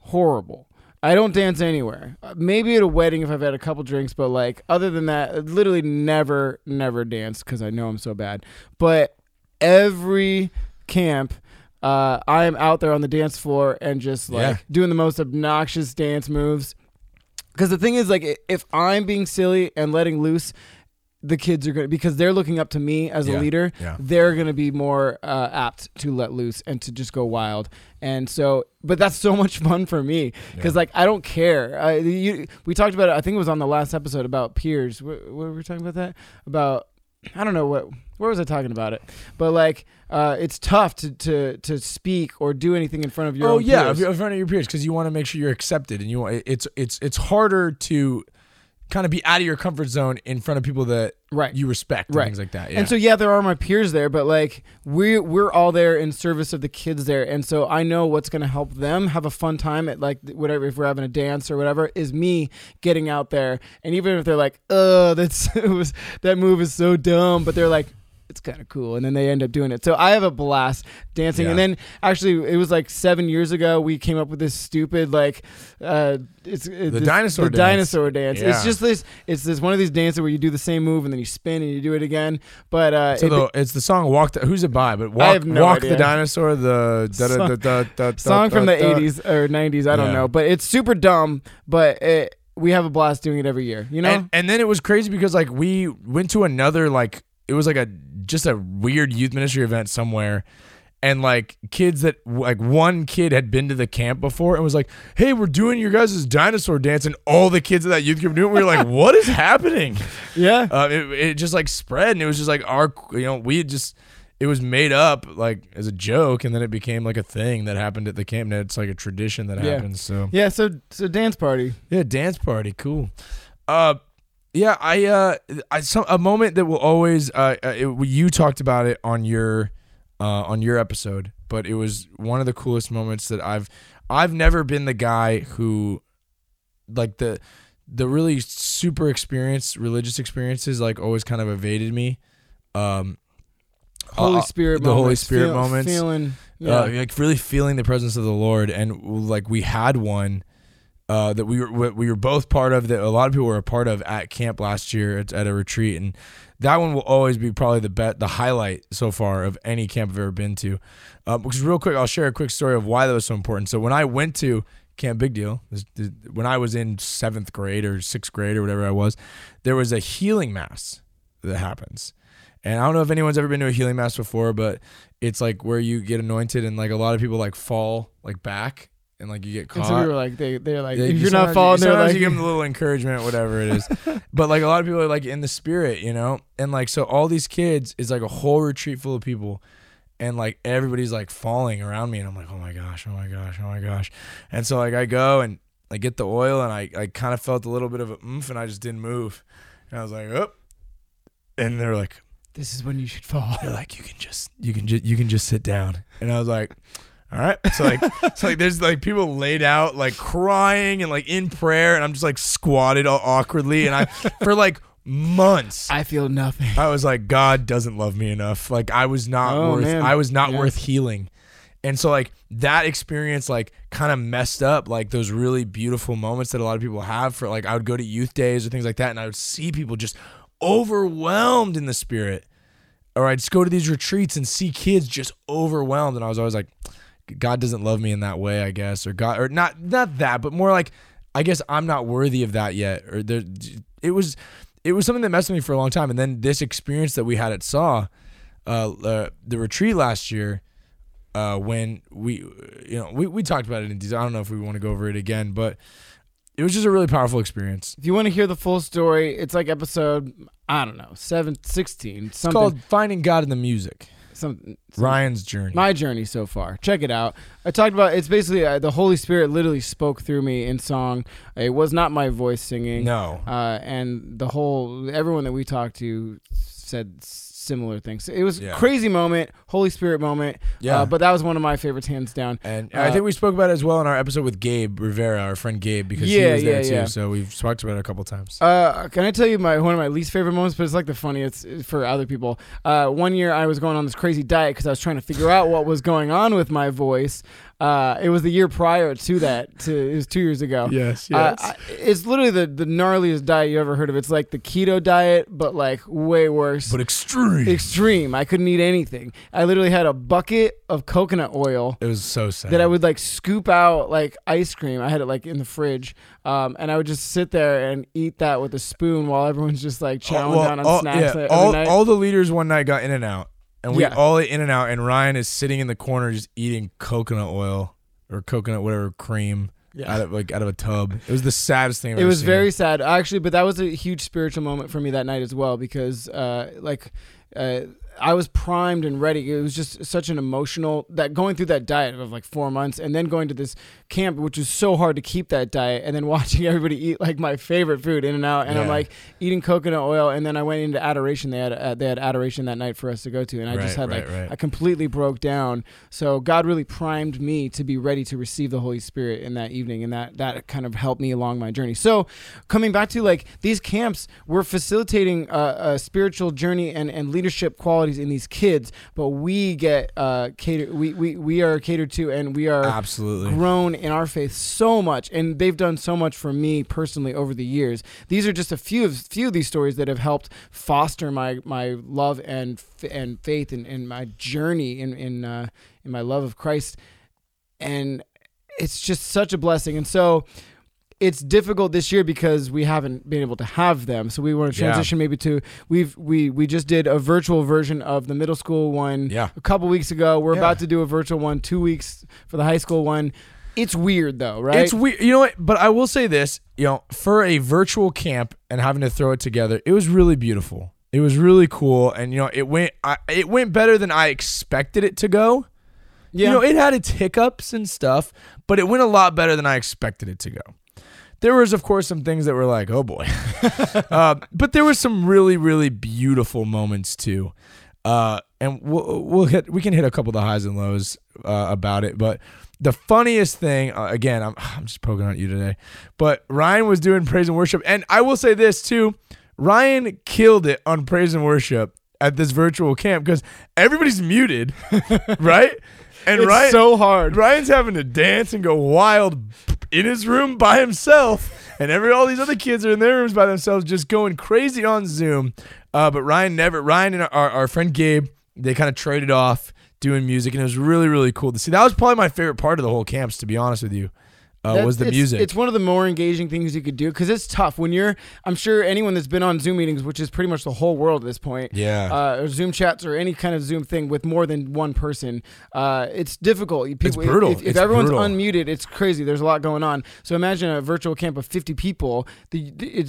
Speaker 1: horrible. I don't dance anywhere. Uh, Maybe at a wedding if I've had a couple drinks, but like other than that, I literally never never dance because I know I'm so bad. But every camp. Uh, I am out there on the dance floor and just like
Speaker 2: Yeah.
Speaker 1: doing the most obnoxious dance moves. Because the thing is, like, if I'm being silly and letting loose, the kids are going to, because they're looking up to me as a
Speaker 2: Yeah,
Speaker 1: leader,
Speaker 2: yeah.
Speaker 1: they're going to be more uh, apt to let loose and to just go wild. And so, but that's so *laughs* much fun for me because,
Speaker 2: Yeah.
Speaker 1: like, I don't care. I, you, we talked about it, I think it was on the last episode about peers. What, what were we talking about that? About, I don't know what, where was I talking about it? But, like, uh, it's tough to, to, to speak or do anything in front of your
Speaker 2: oh yeah,
Speaker 1: peers.
Speaker 2: in front of your peers because you want to make sure you're accepted, and you want it's it's it's harder to kind of be out of your comfort zone in front of people that
Speaker 1: Right.
Speaker 2: you respect and
Speaker 1: Right.
Speaker 2: things like that. Yeah.
Speaker 1: And so yeah, there are my peers there, but like we we're all there in service of the kids there, and so I know what's going to help them have a fun time at like whatever if we're having a dance or whatever is me getting out there, and even if they're like, oh, that's *laughs* it was that move is so dumb, but they're like. It's kind of cool, and then they end up doing it. So I have a blast dancing. And then actually, it was like seven years ago. We came up with this stupid like, uh, it's the
Speaker 2: dinosaur
Speaker 1: the
Speaker 2: dance.
Speaker 1: dinosaur dance. It's just this. It's this one of these dances where you do the same move and then you spin and you do it again. But uh,
Speaker 2: So
Speaker 1: it-
Speaker 2: the, it's the song "Walk." The, who's it by? But walk,
Speaker 1: no
Speaker 2: walk
Speaker 1: idea.
Speaker 2: the dinosaur. The da, da,
Speaker 1: Song-
Speaker 2: da, da, da,
Speaker 1: song
Speaker 2: da,
Speaker 1: from the
Speaker 2: da.
Speaker 1: 80s or 90s i don't
Speaker 2: Yeah.
Speaker 1: know but it's super dumb but it, we have a blast doing it every year you know
Speaker 2: And, and then it was crazy because like we went to another like it was like a just a weird youth ministry event somewhere. And like kids that like one kid had been to the camp before and was like, "Hey, we're doing your guys' dinosaur dance," and all the kids of that youth group knew it. We were like, *laughs* "What is happening?"
Speaker 1: yeah.
Speaker 2: Uh, it, it just like spread. And it was just like our you know we had just it was made up like as a joke. And then it became like a thing that happened at the camp. And it's like a tradition that
Speaker 1: Yeah.
Speaker 2: happens so.
Speaker 1: Yeah so so dance party.
Speaker 2: Yeah dance party. Cool. Uh yeah i uh i some a moment that will always uh uh, it, you talked about it on your uh on your episode but it was one of the coolest moments that i've i've never been the guy who like the the really super experienced religious experiences like always kind of evaded me. Um
Speaker 1: holy
Speaker 2: uh,
Speaker 1: spirit
Speaker 2: the Holy Spirit
Speaker 1: feel-
Speaker 2: moments.
Speaker 1: feeling yeah.
Speaker 2: uh, like really feeling the presence of the Lord, and like we had one uh, that we were we we were both part of that a lot of people were a part of at camp last year at, at a retreat and that one will always be probably the bet the highlight so far of any camp I've ever been to. Uh, because real quick, I'll share a quick story of why that was so important. So when I went to Camp Big Deal, when I was in seventh grade or sixth grade or whatever I was, there was a healing mass that happens. And I don't know if anyone's ever been to a healing mass before, but it's like where you get anointed and like a lot of people like fall like back and like you get
Speaker 1: And
Speaker 2: caught.
Speaker 1: so we were like, they they're like,
Speaker 2: Yeah,
Speaker 1: if
Speaker 2: you-
Speaker 1: you're not following, they're like,
Speaker 2: you give them a little encouragement, whatever it is. *laughs* but like a lot of people are like in the spirit, you know, and like so all these kids is like a whole retreat full of people, and like everybody's like falling around me, and I'm like, oh my gosh, oh my gosh, oh my gosh, and so like I go and I get the oil, and I I kind of felt a little bit of a oomph, and I just didn't move, and I was like, oh, and they're like.
Speaker 1: this is when you should fall.
Speaker 2: They're like, you can just, you can just, you can just sit down. And I was like, all right. So like, *laughs* so like, there's like people laid out, like crying and like in prayer, and I'm just like squatted all awkwardly, and I, *laughs* for like months,
Speaker 1: I feel nothing.
Speaker 2: I was like, God doesn't love me enough. Like I was not
Speaker 1: Oh,
Speaker 2: worth,
Speaker 1: man.
Speaker 2: I was not
Speaker 1: Yeah.
Speaker 2: worth healing. And so like that experience like kind of messed up like those really beautiful moments that a lot of people have for like I would go to youth days or things like that and I would see people just overwhelmed in the spirit. Or I'd just go to these retreats and see kids just overwhelmed and I was always like God doesn't love me in that way, I guess, or God or not not that, but more like I guess I'm not worthy of that yet or there it was it was something that messed with me for a long time and then this experience that we had at Saw uh, uh the retreat last year uh, when we, you know, we, we talked about it in detail. I don't know if we want to go over it again, but it was just a really powerful experience.
Speaker 1: If you want to hear the full story, it's like episode I don't know seven sixteen
Speaker 2: It's
Speaker 1: something.
Speaker 2: called Finding God in the Music.
Speaker 1: Some, some-
Speaker 2: Ryan's journey.
Speaker 1: my journey so far. Check it out. I talked about it's basically uh, the Holy Spirit literally spoke through me in song. It was not my voice singing.
Speaker 2: no,
Speaker 1: Uh, and the whole everyone that we talked to said similar things. It was
Speaker 2: Yeah.
Speaker 1: crazy moment, Holy Spirit moment.
Speaker 2: Yeah.
Speaker 1: Uh, but that was one of my favorites, hands down.
Speaker 2: and
Speaker 1: uh,
Speaker 2: I think we spoke about it as well in our episode with Gabe Rivera, our friend Gabe, because
Speaker 1: Yeah,
Speaker 2: he was there
Speaker 1: yeah,
Speaker 2: too.
Speaker 1: yeah.
Speaker 2: So we've talked about it a couple times.
Speaker 1: Uh, can I tell you my one of my least favorite moments? But it's like the funniest for other people. Uh, one year I was going on this crazy diet because I was trying to figure out what was going on with my voice. Uh, it was the year prior to that. To it was two years ago.
Speaker 2: yes,
Speaker 1: Uh, I- it's literally the, the gnarliest diet you ever heard of. It's like the keto diet, but like way worse.
Speaker 2: but extreme.
Speaker 1: Extreme. I couldn't eat anything. I literally had a bucket of coconut oil
Speaker 2: it was so sad.
Speaker 1: that I would like scoop out like ice cream. I had it like in the fridge, um, and I would just sit there and eat that with a spoon while everyone's just like chowing
Speaker 2: All- well,
Speaker 1: down on
Speaker 2: all,
Speaker 1: snacks
Speaker 2: yeah, all, all the leaders one night got In-N-Out, and we
Speaker 1: Yeah.
Speaker 2: all ate In-N-Out. And Ryan is sitting in the corner just eating coconut oil or coconut whatever cream
Speaker 1: Yeah.
Speaker 2: out of like out of a tub. It was the saddest thing. I've
Speaker 1: it was
Speaker 2: seen.
Speaker 1: very sad actually but that was a huge spiritual moment for me that night as well because uh like uh I was primed and ready. It was just such an emotional that going through that diet of like four months and then going to this camp, which was so hard to keep that diet, and then *laughs* watching everybody eat like my favorite food In-N-Out, and I'm like eating coconut oil, and then I went into adoration. They had uh, they had adoration that night for us to go to, and I just had
Speaker 2: right,
Speaker 1: like
Speaker 2: right.
Speaker 1: I completely broke down. So God really primed me to be ready to receive the Holy Spirit in that evening, and that that kind of helped me along my journey. So coming back to like these camps, we're facilitating a, a spiritual journey and, and leadership qualities in these kids, but we get uh catered. We, we we are catered to, and we are
Speaker 2: absolutely.
Speaker 1: grown in our faith so much and they've done so much for me personally over the years these are just a few of few of these stories that have helped foster my my love and and faith and, and my journey in in uh, in my love of Christ and it's just such a blessing and so it's difficult this year because we haven't been able to have them so we want to
Speaker 2: Yeah.
Speaker 1: transition maybe to we've we we just did a virtual version of the middle school one
Speaker 2: Yeah.
Speaker 1: a couple weeks ago. We're
Speaker 2: Yeah.
Speaker 1: about to do a virtual one two weeks for the high school one. It's weird though, right?
Speaker 2: It's weird. You know what? But I will say this, you know, for a virtual camp and having to throw it together, it was really beautiful. It was really cool and you know, it went I, it went better than I expected it to go.
Speaker 1: yeah.
Speaker 2: You know, it had its hiccups and stuff, but it went a lot better than I expected it to go. There was, of course, some things that were like, oh boy. *laughs* uh, but there were some really, really beautiful moments too. Uh, and we'll, we'll hit, we can hit a couple of the highs and lows uh, about it. But the funniest thing, uh, again, I'm, *sighs* I'm just poking at you today, but Ryan was doing praise and worship. And I will say this too Ryan killed it on praise and worship at this virtual camp because everybody's muted, *laughs* right? And
Speaker 1: it's
Speaker 2: Ryan,
Speaker 1: so hard.
Speaker 2: Ryan's having to dance and go wild in his room by himself, and every all these other kids are in their rooms by themselves, just going crazy on Zoom. Uh, but Ryan never. Ryan and our, our friend Gabe, they kind of traded off doing music, and it was really really cool to see. That was probably my favorite part of the whole camps, to be honest with you. Uh, was the
Speaker 1: it's-
Speaker 2: music?
Speaker 1: It's one of the more engaging things you could do because it's tough when you're. I'm sure anyone that's been on Zoom meetings, which is pretty much the whole world at this point,
Speaker 2: yeah.
Speaker 1: uh, or Zoom chats or any kind of Zoom thing with more than one person, uh, it's difficult. People,
Speaker 2: brutal.
Speaker 1: If, if
Speaker 2: It's
Speaker 1: everyone's
Speaker 2: brutal.
Speaker 1: unmuted, it's crazy. There's a lot going on. So imagine a virtual camp of 50 people. The,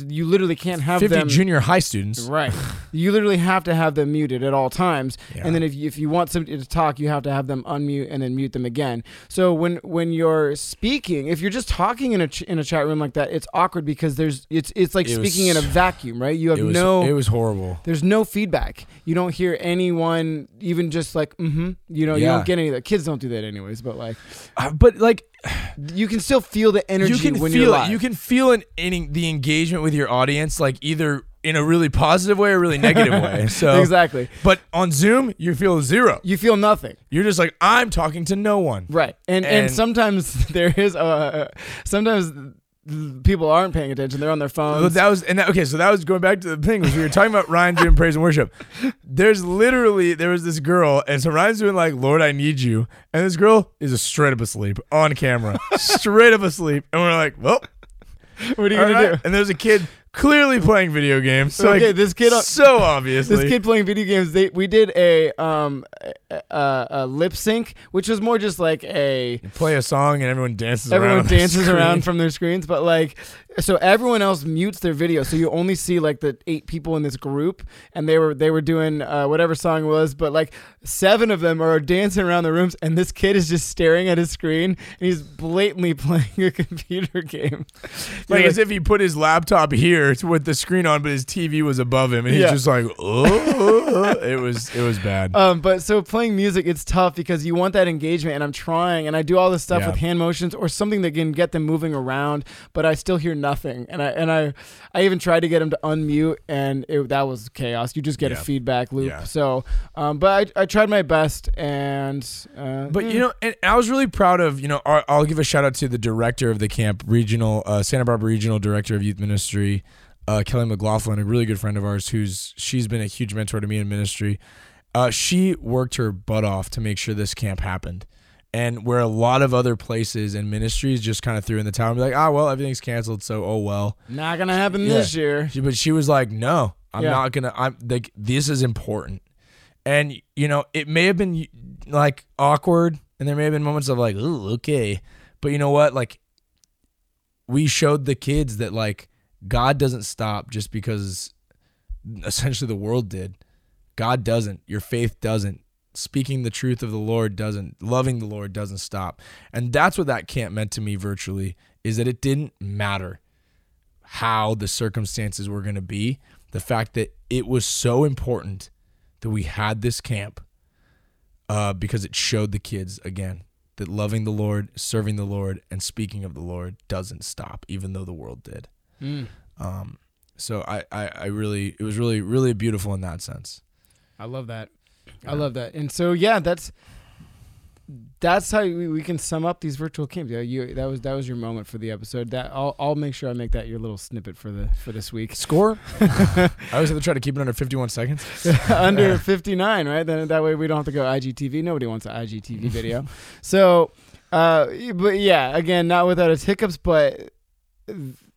Speaker 1: you literally can't have
Speaker 2: Fifty
Speaker 1: them.
Speaker 2: junior high students.
Speaker 1: Right. *laughs* You literally have to have them muted at all times.
Speaker 2: Yeah.
Speaker 1: And then if you, if you want somebody to talk, you have to have them unmute and then mute them again. So when when you're speaking, if you're just talking in a ch- in a chat room like that, it's awkward because there's it's it's like
Speaker 2: It was-
Speaker 1: speaking in a vacuum, right? You have
Speaker 2: It was,
Speaker 1: no
Speaker 2: it was horrible.
Speaker 1: there's no feedback. You don't hear anyone even just like mm-hmm. You know, you don't get any of that. Kids don't do that anyways, but like
Speaker 2: Uh, but like *sighs*
Speaker 1: you can still feel the energy
Speaker 2: you can
Speaker 1: when
Speaker 2: feel
Speaker 1: you're
Speaker 2: it.
Speaker 1: live.
Speaker 2: You can feel an, an, the engagement with your audience, like either in a really positive way or really negative way. *laughs* So,
Speaker 1: exactly.
Speaker 2: but on Zoom, you feel zero.
Speaker 1: You feel nothing.
Speaker 2: You're just like I'm talking to no one.
Speaker 1: Right. And and,
Speaker 2: And-
Speaker 1: sometimes *laughs* there is uh sometimes people aren't paying attention. They're on their phones.
Speaker 2: that was and that, okay. So that was going back to the thing was we were talking about Ryan doing praise and worship. *laughs* There's literally there was this girl, and so Ryan's doing like Lord, I need you, and this girl is straight up asleep on camera, straight up asleep, and we're like, well,
Speaker 1: what are you
Speaker 2: all
Speaker 1: gonna
Speaker 2: right.
Speaker 1: do?
Speaker 2: And there's a kid clearly playing video games. So
Speaker 1: Okay,
Speaker 2: like,
Speaker 1: this kid-
Speaker 2: so obviously,
Speaker 1: This kid playing video games. They we did a um a, a, a lip sync, which was more just like a
Speaker 2: play a song and everyone dances.
Speaker 1: everyone
Speaker 2: around
Speaker 1: dances around from their screens, but like so everyone else mutes their video, so you only see like the eight people in this group, and they were they were doing uh, whatever song it was, but like seven of them are dancing around the rooms, and this kid is just staring at his screen, and he's blatantly *laughs* playing a computer game.
Speaker 2: like
Speaker 1: You're
Speaker 2: as if he put his laptop here to- *laughs* with the screen on, but his TV was above him, and he's
Speaker 1: Yeah.
Speaker 2: just like, oh, it was it was bad. *laughs*
Speaker 1: Um, but so playing music, it's tough because you want that engagement, and I'm trying, and I do all this stuff
Speaker 2: Yeah.
Speaker 1: with hand motions or something that can get them moving around, but I still hear nothing. And I and I, I even tried to get him to unmute, and it, that was chaos. You just get a feedback loop.
Speaker 2: Yeah.
Speaker 1: So, um, but I, I tried my best, and uh,
Speaker 2: But you know, and I was really proud of you know. I'll, I'll give a shout out to the director of the camp, regional uh, Santa Barbara regional director of youth ministry, uh, Kelly McLaughlin, a really good friend of ours. Who's she's been a huge mentor to me in ministry. Uh, she worked her butt off to make sure this camp happened. And where a lot of other places and ministries just kind of threw in the towel and be like, ah, well, everything's canceled, so oh well.
Speaker 1: not gonna happen
Speaker 2: Yeah.
Speaker 1: this year.
Speaker 2: She, but she was like, "No, I'm
Speaker 1: Yeah.
Speaker 2: not gonna. I'm like, this is important." And you know, it may have been like awkward, and there may have been moments of like, "Ooh, okay," but you know what? Like, we showed the kids that like God doesn't stop just because essentially the world did. God doesn't. Your faith doesn't. Speaking the truth of the Lord doesn't. Loving the Lord doesn't stop. And that's what that camp meant to me virtually is that it didn't matter how the circumstances were going to be. The fact that it was so important that we had this camp uh, because it showed the kids again that loving the Lord, serving the Lord, and speaking of the Lord doesn't stop, even though the world did.
Speaker 1: Mm.
Speaker 2: Um, so I, I, I really, it was really, really beautiful in that sense.
Speaker 1: I love that. I love that. And so yeah, that's that's how we, we can sum up these virtual camps. Yeah, you that was that was your moment for the episode. That I'll I'll make sure I make that your little snippet for the for this week.
Speaker 2: Score? *laughs* I always have to try to keep it under 51 seconds. *laughs*
Speaker 1: Under 59, right? Then that way we don't have to go IGTV. Nobody wants an IGTV *laughs* video. so, uh, but yeah, again, not without its hiccups, but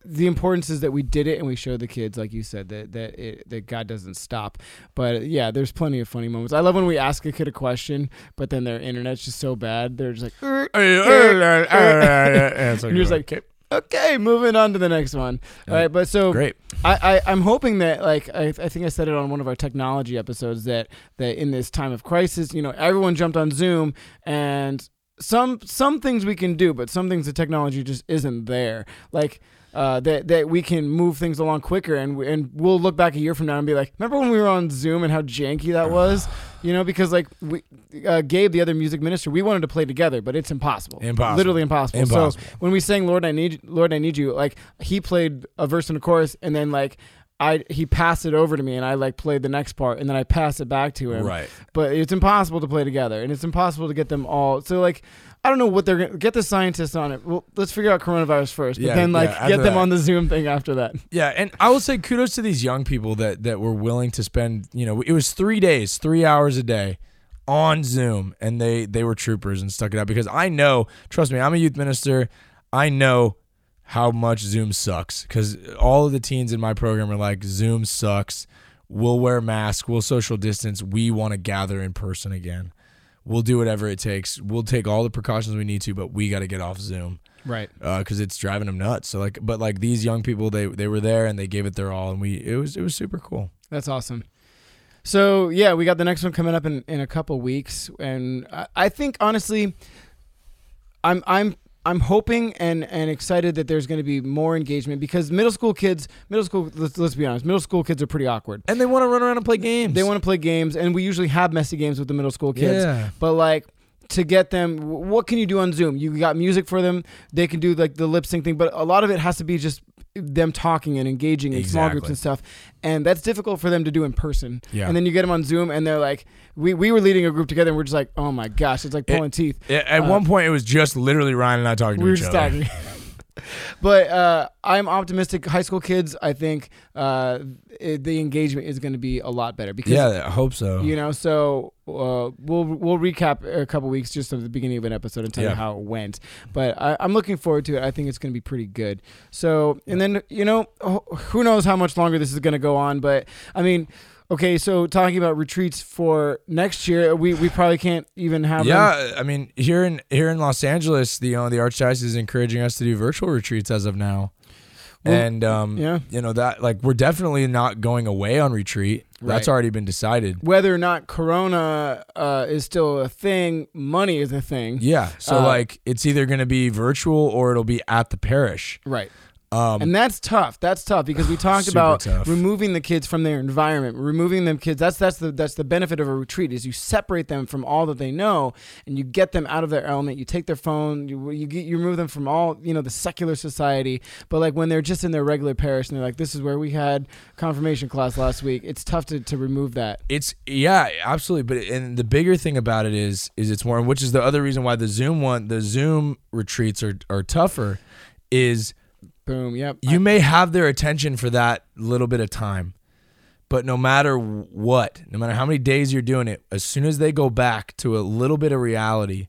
Speaker 1: the importance is that we did it and we showed the kids, like you said, that that it, that God doesn't stop. But yeah, there's plenty of funny moments. I love when we ask a kid a question, but then their internet's just so bad, they're just like, "Er, er, er, er.
Speaker 2: and *laughs*
Speaker 1: and you're just like, okay, moving on to the next one. All
Speaker 2: Yeah.
Speaker 1: right, but so
Speaker 2: great.
Speaker 1: I, I I'm hoping that like I, I think I said it on one of our technology episodes that that in this time of crisis, you know, everyone jumped on Zoom and some some things we can do, but some things the technology just isn't there. Like uh, that that we can move things along quicker, and and we'll look back a year from now and be like, remember when we were on Zoom and how janky that was? *sighs* You know, because like we, uh, Gabe, the other music minister, we wanted to play together, but it's impossible,
Speaker 2: Impossible.
Speaker 1: literally impossible.
Speaker 2: Impossible.
Speaker 1: So when we sang "Lord, I need, Lord, I need you," like he played a verse and a chorus, and then like I he passed it over to me and I like played the next part and then I pass it back to him.
Speaker 2: Right.
Speaker 1: But it's impossible to play together and it's impossible to get them all. So like I don't know what they're gonna get the scientists on it. Well, let's figure out coronavirus first, but
Speaker 2: Yeah,
Speaker 1: then like
Speaker 2: yeah,
Speaker 1: get them
Speaker 2: that.
Speaker 1: on the Zoom thing after that.
Speaker 2: Yeah, and I will say kudos to these young people that that were willing to spend. You know, it was three days, three hours a day on Zoom, and they they were troopers and stuck it out because I know. Trust me, I'm a youth minister. I know how much Zoom sucks because all of the teens in my program are like, Zoom sucks. We'll wear masks. We'll social distance. We want to gather in person again. We'll do whatever it takes. We'll take all the precautions we need to, but we got to get off Zoom
Speaker 1: Right.
Speaker 2: Uh, because it's driving them nuts. So like, but like these young people, they they were there and they gave it their all, and we it was it was super cool.
Speaker 1: That's awesome. So yeah, we got the next one coming up in, in a couple weeks, and I, I think honestly, I'm I'm I'm hoping and and excited that there's going to be more engagement because middle school kids, middle school, let's, let's be honest, middle school kids are pretty awkward.
Speaker 2: And they want to run around and play games.
Speaker 1: They want to play games, and we usually have messy games with the middle school kids.
Speaker 2: Yeah.
Speaker 1: But like to get them, what can you do on Zoom? You got music for them. They can do like the lip sync thing, but a lot of it has to be just them talking and engaging in small groups and stuff. And that's difficult for them to do in person.
Speaker 2: Yeah.
Speaker 1: And then you get them on Zoom, and they're like, we, we were leading a group together, and we're just like, oh my gosh, it's like pulling teeth.
Speaker 2: Yeah, At
Speaker 1: Uh,
Speaker 2: one point, it was just literally Ryan and I talking to
Speaker 1: we were
Speaker 2: each
Speaker 1: just
Speaker 2: other. *laughs*
Speaker 1: but uh, I'm optimistic. High school kids, I think uh, it, the engagement is going to be a lot better because
Speaker 2: Yeah, I hope so.
Speaker 1: you know so uh, we'll we'll recap a couple weeks just at the beginning of an episode and tell you how it went. But I, i'm looking forward to it. I think it's going to be pretty good. So and then you know who knows how much longer this is going to go on but i mean okay so talking about retreats for next year we, we probably can't even have them.
Speaker 2: yeah, I mean here in here in Los Angeles, the uh, the archdiocese is encouraging us to do virtual retreats as of now,
Speaker 1: Well,
Speaker 2: and um,
Speaker 1: yeah.
Speaker 2: you know that like we're definitely not going away on retreat. That's
Speaker 1: Right.
Speaker 2: already been decided.
Speaker 1: whether or not corona uh, is still a thing money is a thing
Speaker 2: Yeah, so
Speaker 1: Uh,
Speaker 2: like it's either going to be virtual or it'll be at the parish.
Speaker 1: right
Speaker 2: Um,
Speaker 1: and that's tough. That's tough because we *sighs* talked about
Speaker 2: tough.
Speaker 1: removing the kids from their environment, removing them kids. That's that's the that's the benefit of a retreat is you separate them from all that they know and you get them out of their element. You take their phone, you you, get, you remove them from all you know the secular society. But like when they're just in their regular parish and they're like, this is where we had confirmation class last week. It's tough to, to remove that.
Speaker 2: It's yeah, absolutely. But and the bigger thing about it is is it's more, which is the other reason why the Zoom one, the Zoom retreats are are tougher, is
Speaker 1: Boom. Yep.
Speaker 2: you may have their attention for that little bit of time, but no matter what, no matter how many days you're doing it, as soon as they go back to a little bit of reality,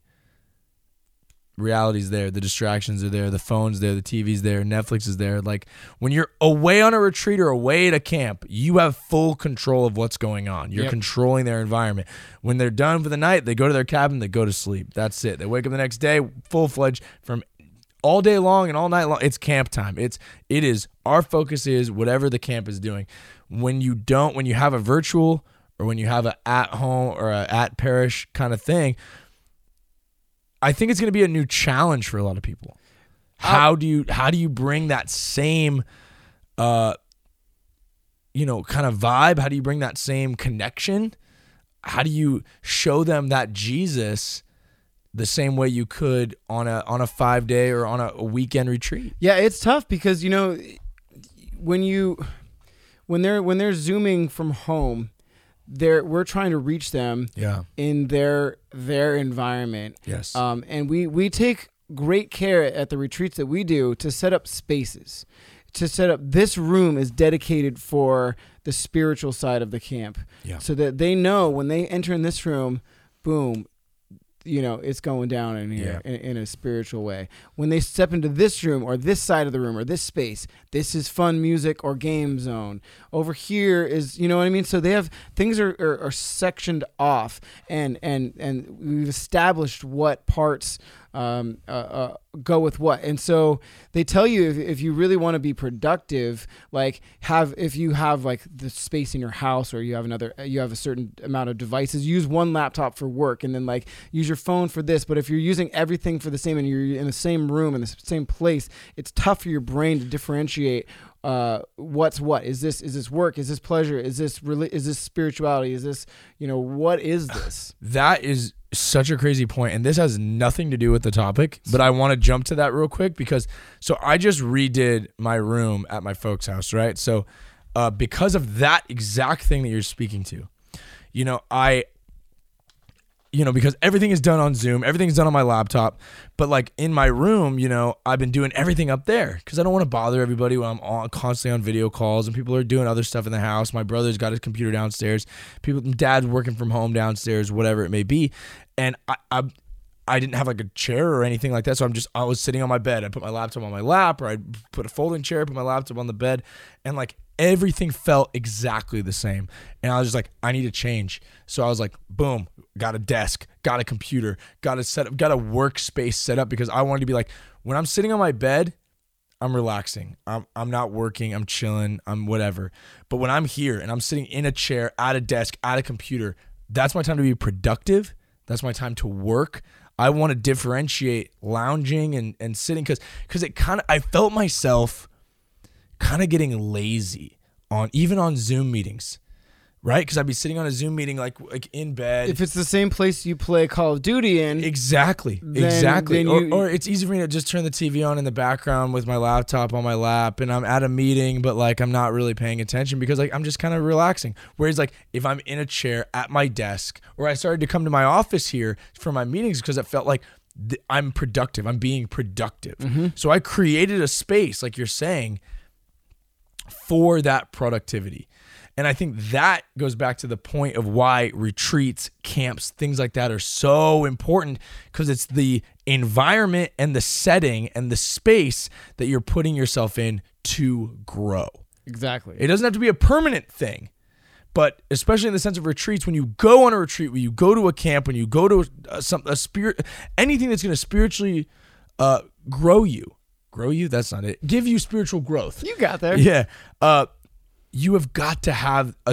Speaker 2: reality's there, the distractions are there, the phone's there, the TV's there, Netflix is there. Like when you're away on a retreat or away at a camp, you have full control of what's going on. You're
Speaker 1: Yep.
Speaker 2: controlling their environment. When they're done for the night, they go to their cabin, they go to sleep. That's it. They wake up the next day full fledged from all day long and all night long. It's camp time. It's it is our focus is whatever the camp is doing. When you don't, when you have a virtual or when you have a at home or a at parish kind of thing, I think it's going to be a new challenge for a lot of people. How do you how do you bring that same uh you know kind of vibe? How do you bring that same connection? How do you show them that Jesus the same way you could on a on a 5 day or on a, a weekend retreat?
Speaker 1: Yeah, it's tough because you know when you when they're when they're zooming from home, they're we're trying to reach them
Speaker 2: Yeah.
Speaker 1: in their their environment.
Speaker 2: Yes.
Speaker 1: Um, and we we take great care at the retreats that we do to set up spaces. To set up this room is dedicated for the spiritual side of the camp.
Speaker 2: Yeah.
Speaker 1: So that they know when they enter in this room, boom, you know, it's going down in here in, in a spiritual way. When they step into this room or this side of the room or this space, this is fun music or game zone. Over here is, you know what I mean? So they have things are, are, are sectioned off and, and, and we've established what parts um, uh, uh, go with what. And so they tell you if, if you really want to be productive, like have if you have like the space in your house or you have another you have a certain amount of devices, use one laptop for work and then like use your phone for this. But if you're using everything for the same and you're in the same room in the same place, it's tough for your brain to differentiate uh, what's what. Is this is this work? Is this pleasure? Is this really is this spirituality? Is this you know what is this?
Speaker 2: That is such a crazy point, and this has nothing to do with the topic, but I want to jump to that real quick because so I just redid my room at my folks' house, right? So uh, because of that exact thing that you're speaking to. You know, I you know, because everything is done on Zoom, everything's done on my laptop. But like in my room, you know, I've been doing everything up there because I don't want to bother everybody when I'm on, constantly on video calls and people are doing other stuff in the house. My brother's got his computer downstairs. People, dad's working from home downstairs, whatever it may be. And I, I, I didn't have like a chair or anything like that. So I'm just, I was sitting on my bed. I put my laptop on my lap or I put a folding chair, put my laptop on the bed. And like everything felt exactly the same. And I was just like, I need to change. So I was like, boom, got a desk, got a computer, got a set up, got a workspace set up because I wanted to be like, when I'm sitting on my bed, I'm relaxing. I'm I'm not working. I'm chilling. I'm whatever. But when I'm here and I'm sitting in a chair at a desk at a computer, that's my time to be productive. That's my time to work. I want to differentiate lounging and, and sitting because because it kind of I felt myself kind of getting lazy on even on Zoom meetings, right? Because I'd be sitting on a Zoom meeting like like in bed.
Speaker 1: If it's the same place you play Call of Duty in,
Speaker 2: Exactly.
Speaker 1: Then-
Speaker 2: exactly.
Speaker 1: then
Speaker 2: or,
Speaker 1: you-
Speaker 2: or it's easy for me to just turn the TV on in the background with my laptop on my lap and I'm at a meeting, but like I'm not really paying attention because like I'm just kind of relaxing. Whereas like if I'm in a chair at my desk or I started to come to my office here for my meetings because it felt like th- I'm productive. I'm being productive.
Speaker 1: Mm-hmm.
Speaker 2: So I created a space, like you're saying, for that productivity. And I think that goes back to the point of why retreats, camps, things like that are so important because it's the environment and the setting and the space that you're putting yourself in to grow.
Speaker 1: exactly.
Speaker 2: It doesn't have to be a permanent thing, but especially in the sense of retreats, when you go on a retreat, when you go to a camp, when you go to a, some a spirit, anything that's going to spiritually uh, grow you, grow you. That's not it. Give you spiritual growth.
Speaker 1: you got there.
Speaker 2: Yeah. Uh, you have got to have a.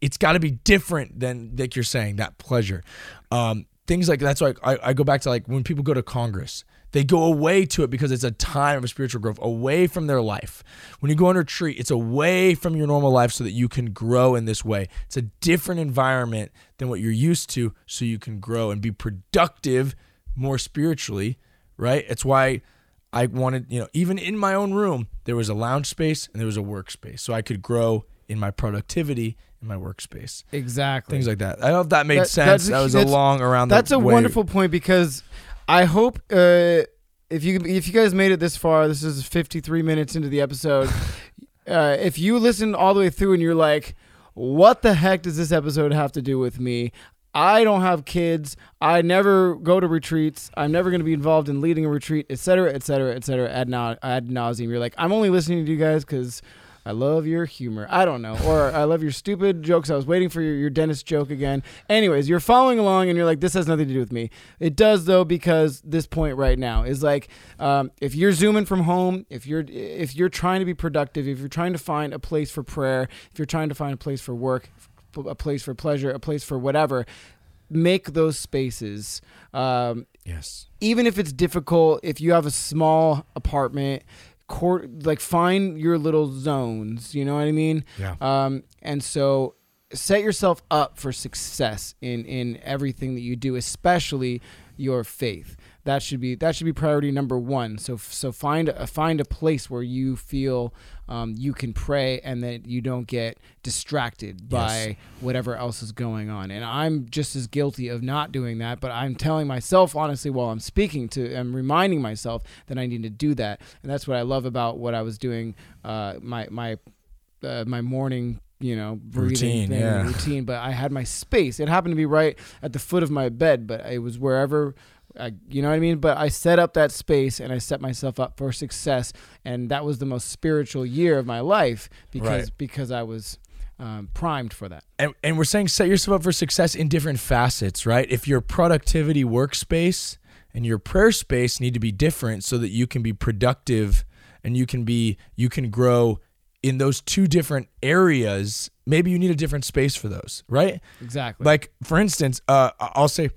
Speaker 2: It's got to be different than like you're saying that pleasure. Um, things like that's why I, I go back to like when people go to Congress, they go away to it because it's a time of spiritual growth, away from their life. When you go on retreat, it's away from your normal life so that you can grow in this way. It's a different environment than what you're used to, so you can grow and be productive more spiritually. Right? It's why I wanted, you know, even in my own room, there was a lounge space and there was a workspace. So I could grow in my productivity in my workspace.
Speaker 1: Exactly.
Speaker 2: Things like that. I if that made
Speaker 1: That-
Speaker 2: sense.
Speaker 1: a-
Speaker 2: that was a long around
Speaker 1: that.
Speaker 2: That's
Speaker 1: a
Speaker 2: way.
Speaker 1: wonderful point because I hope uh, if you if you guys made it this far, this is 53 minutes into the episode. *laughs* uh, if you listen all the way through and you're like, "What the heck does this episode have to do with me?" I don't have kids. I never go to retreats. I'm never going to be involved in leading a retreat, et cetera, et cetera, et cetera, ad, na- ad nauseum. You're like, I'm only listening to you guys because I love your humor. I don't know. Or I love your stupid jokes. I was waiting for your, your dentist joke again. Anyways, you're following along and you're like, this has nothing to do with me. It does though, because this point right now is like, um, if you're zooming from home, if you're if you're trying to be productive, if you're trying to find a place for prayer, if you're trying to find a place for work, a place for pleasure, a place for whatever, make those spaces. Um,
Speaker 2: Yes.
Speaker 1: even if it's difficult, if you have a small apartment, court, like find your little zones. You know what I mean?
Speaker 2: Yeah.
Speaker 1: Um, and so set yourself up for success in in everything that you do, especially your faith. That should be that should be priority number one. So so find a find a place where you feel um, you can pray and that you don't get distracted by whatever else is going on. And I'm just as guilty of not doing that, but I'm telling myself honestly while I'm speaking to, I'm reminding myself that I need to do that. And that's what I love about what I was doing. Uh, my my uh, my morning. You know,
Speaker 2: Routine,
Speaker 1: thing,
Speaker 2: yeah.
Speaker 1: routine. But I had my space. It happened to be right at the foot of my bed, but it was wherever I, you know what I mean? But I set up that space and I set myself up for success, and that was the most spiritual year of my life because
Speaker 2: Right.
Speaker 1: because I was um, primed for that.
Speaker 2: And, and we're saying set yourself up for success in different facets, right? If your productivity workspace and your prayer space need to be different so that you can be productive and you can be you can grow in those two different areas, maybe you need a different space for those, right?
Speaker 1: Exactly.
Speaker 2: Like for instance, uh, I'll say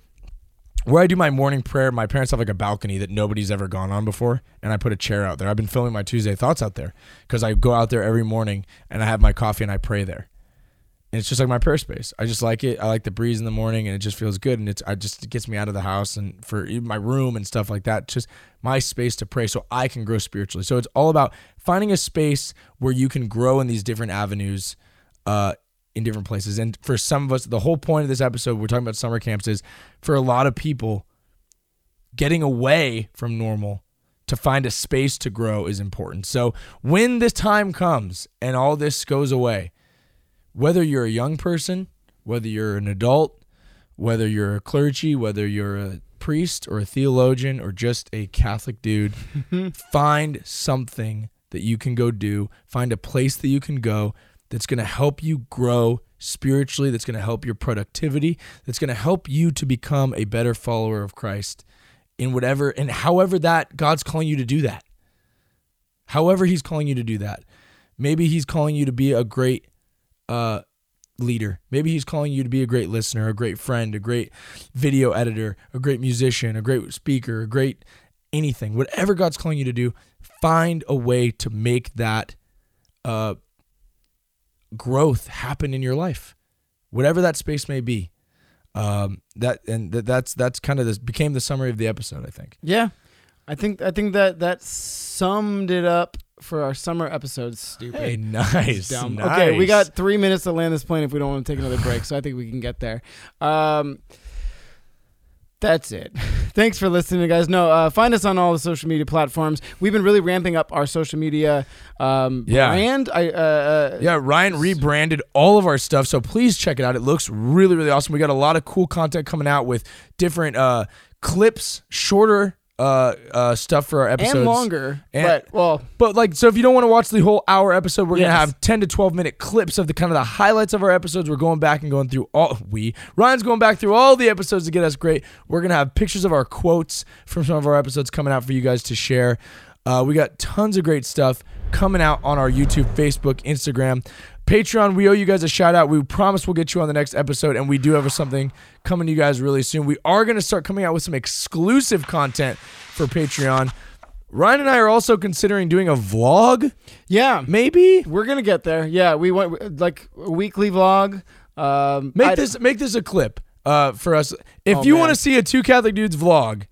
Speaker 2: where I do my morning prayer. My parents have like a balcony that nobody's ever gone on before, and I put a chair out there. I've been filming my Tuesday thoughts out there because I go out there every morning and I have my coffee and I pray there. and it's just like my prayer space. I just like it. I like the breeze in the morning, and it just feels good. And it's I just it gets me out of the house and for my room and stuff like that. Just my space to pray, so I can grow spiritually. So it's all about finding a space where you can grow in these different avenues, uh, in different places. And for some of us, the whole point of this episode, we're talking about summer camps, is for a lot of people, getting away from normal to find a space to grow is important. So when this time comes and all this goes away whether you're a young person, whether you're an adult, whether you're a clergy, whether you're a priest or a theologian or just a Catholic dude, *laughs* find something that you can go do. Find a place that you can go that's going to help you grow spiritually, that's going to help your productivity, that's going to help you to become a better follower of Christ in whatever and however that God's calling you to do that. However, He's calling you to do that. Maybe He's calling you to be a great uh, leader. Maybe he's calling you to be a great listener, a great friend, a great video editor, a great musician, a great speaker, a great anything. Whatever God's calling you to do, find a way to make that uh, growth happen in your life, whatever that space may be. Um, that and that, that's that's kind of this became the summary of the episode. I think.
Speaker 1: Yeah, I think I think that that summed it up for our summer episodes. Stupid.
Speaker 2: Hey, nice, nice.
Speaker 1: Okay, we got three minutes to land this plane if we don't want to take another break. So I think we can get there. Um, that's it. *laughs* Thanks for listening, guys. No, uh, find us on all the social media platforms. We've been really ramping up our social media um,
Speaker 2: Yeah.
Speaker 1: brand. I uh, uh,
Speaker 2: Yeah, Ryan rebranded all of our stuff, so please check it out. It looks really, really awesome. We got a lot of cool content coming out with different uh, clips, shorter uh, uh, stuff for our episodes,
Speaker 1: and longer.
Speaker 2: And-
Speaker 1: but well,
Speaker 2: But like, so if you don't want to watch the whole hour episode, we're
Speaker 1: Yes.
Speaker 2: gonna have ten to twelve minute clips of the kind of the highlights of our episodes. We're going back and going through all we Ryan's going back through all the episodes to get us great. We're gonna have pictures of our quotes from some of our episodes coming out for you guys to share. Uh, we got tons of great stuff coming out on our YouTube, Facebook, Instagram. Patreon, we owe you guys a shout out. We promise we'll get you on the next episode, and we do have something coming to you guys really soon. We are going to start coming out with some exclusive content for Patreon. Ryan and I are also considering doing a vlog,
Speaker 1: yeah,
Speaker 2: maybe.
Speaker 1: we're gonna get there. Yeah, we went like a weekly vlog. Um,
Speaker 2: Make
Speaker 1: I-
Speaker 2: this make this a clip uh, for us. If
Speaker 1: Oh,
Speaker 2: you want to see a two Catholic dudes vlog,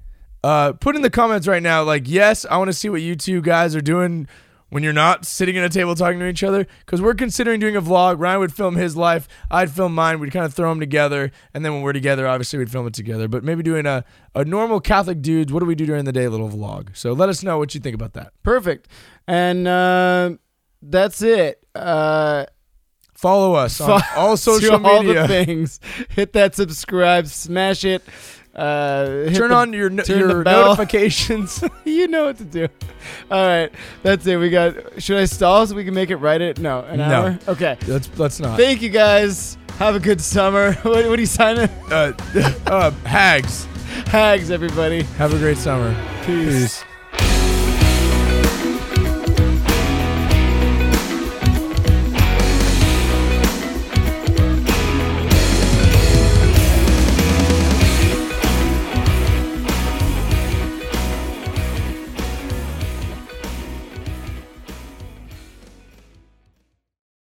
Speaker 2: uh, put in the comments right now. Like, yes, I want to see what you two guys are doing when you're not sitting at a table talking to each other. Because we're considering doing a vlog. Ryan would film his life. I'd film mine. We'd kind of throw them together, and then when we're together, obviously we'd film it together. But maybe doing a a normal Catholic dudes. What do we do during the day? Little vlog. So let us know what you think about that.
Speaker 1: Perfect. And uh, that's it. Uh,
Speaker 2: Follow us on *laughs* all social
Speaker 1: all
Speaker 2: media.
Speaker 1: the things. Hit that subscribe, smash it. Uh, *laughs*
Speaker 2: Turn
Speaker 1: the-
Speaker 2: on your,
Speaker 1: turn
Speaker 2: your notifications. *laughs*
Speaker 1: you know what to do. All right, that's it. We got. Should I stall so we can make it right at no an
Speaker 2: No.
Speaker 1: hour? Okay.
Speaker 2: let's let's not.
Speaker 1: Thank you guys. Have a good summer. *laughs* What, what are you signing?
Speaker 2: uh, uh, hags.
Speaker 1: Hags, everybody.
Speaker 2: Have a great summer.
Speaker 1: Peace.
Speaker 2: Peace.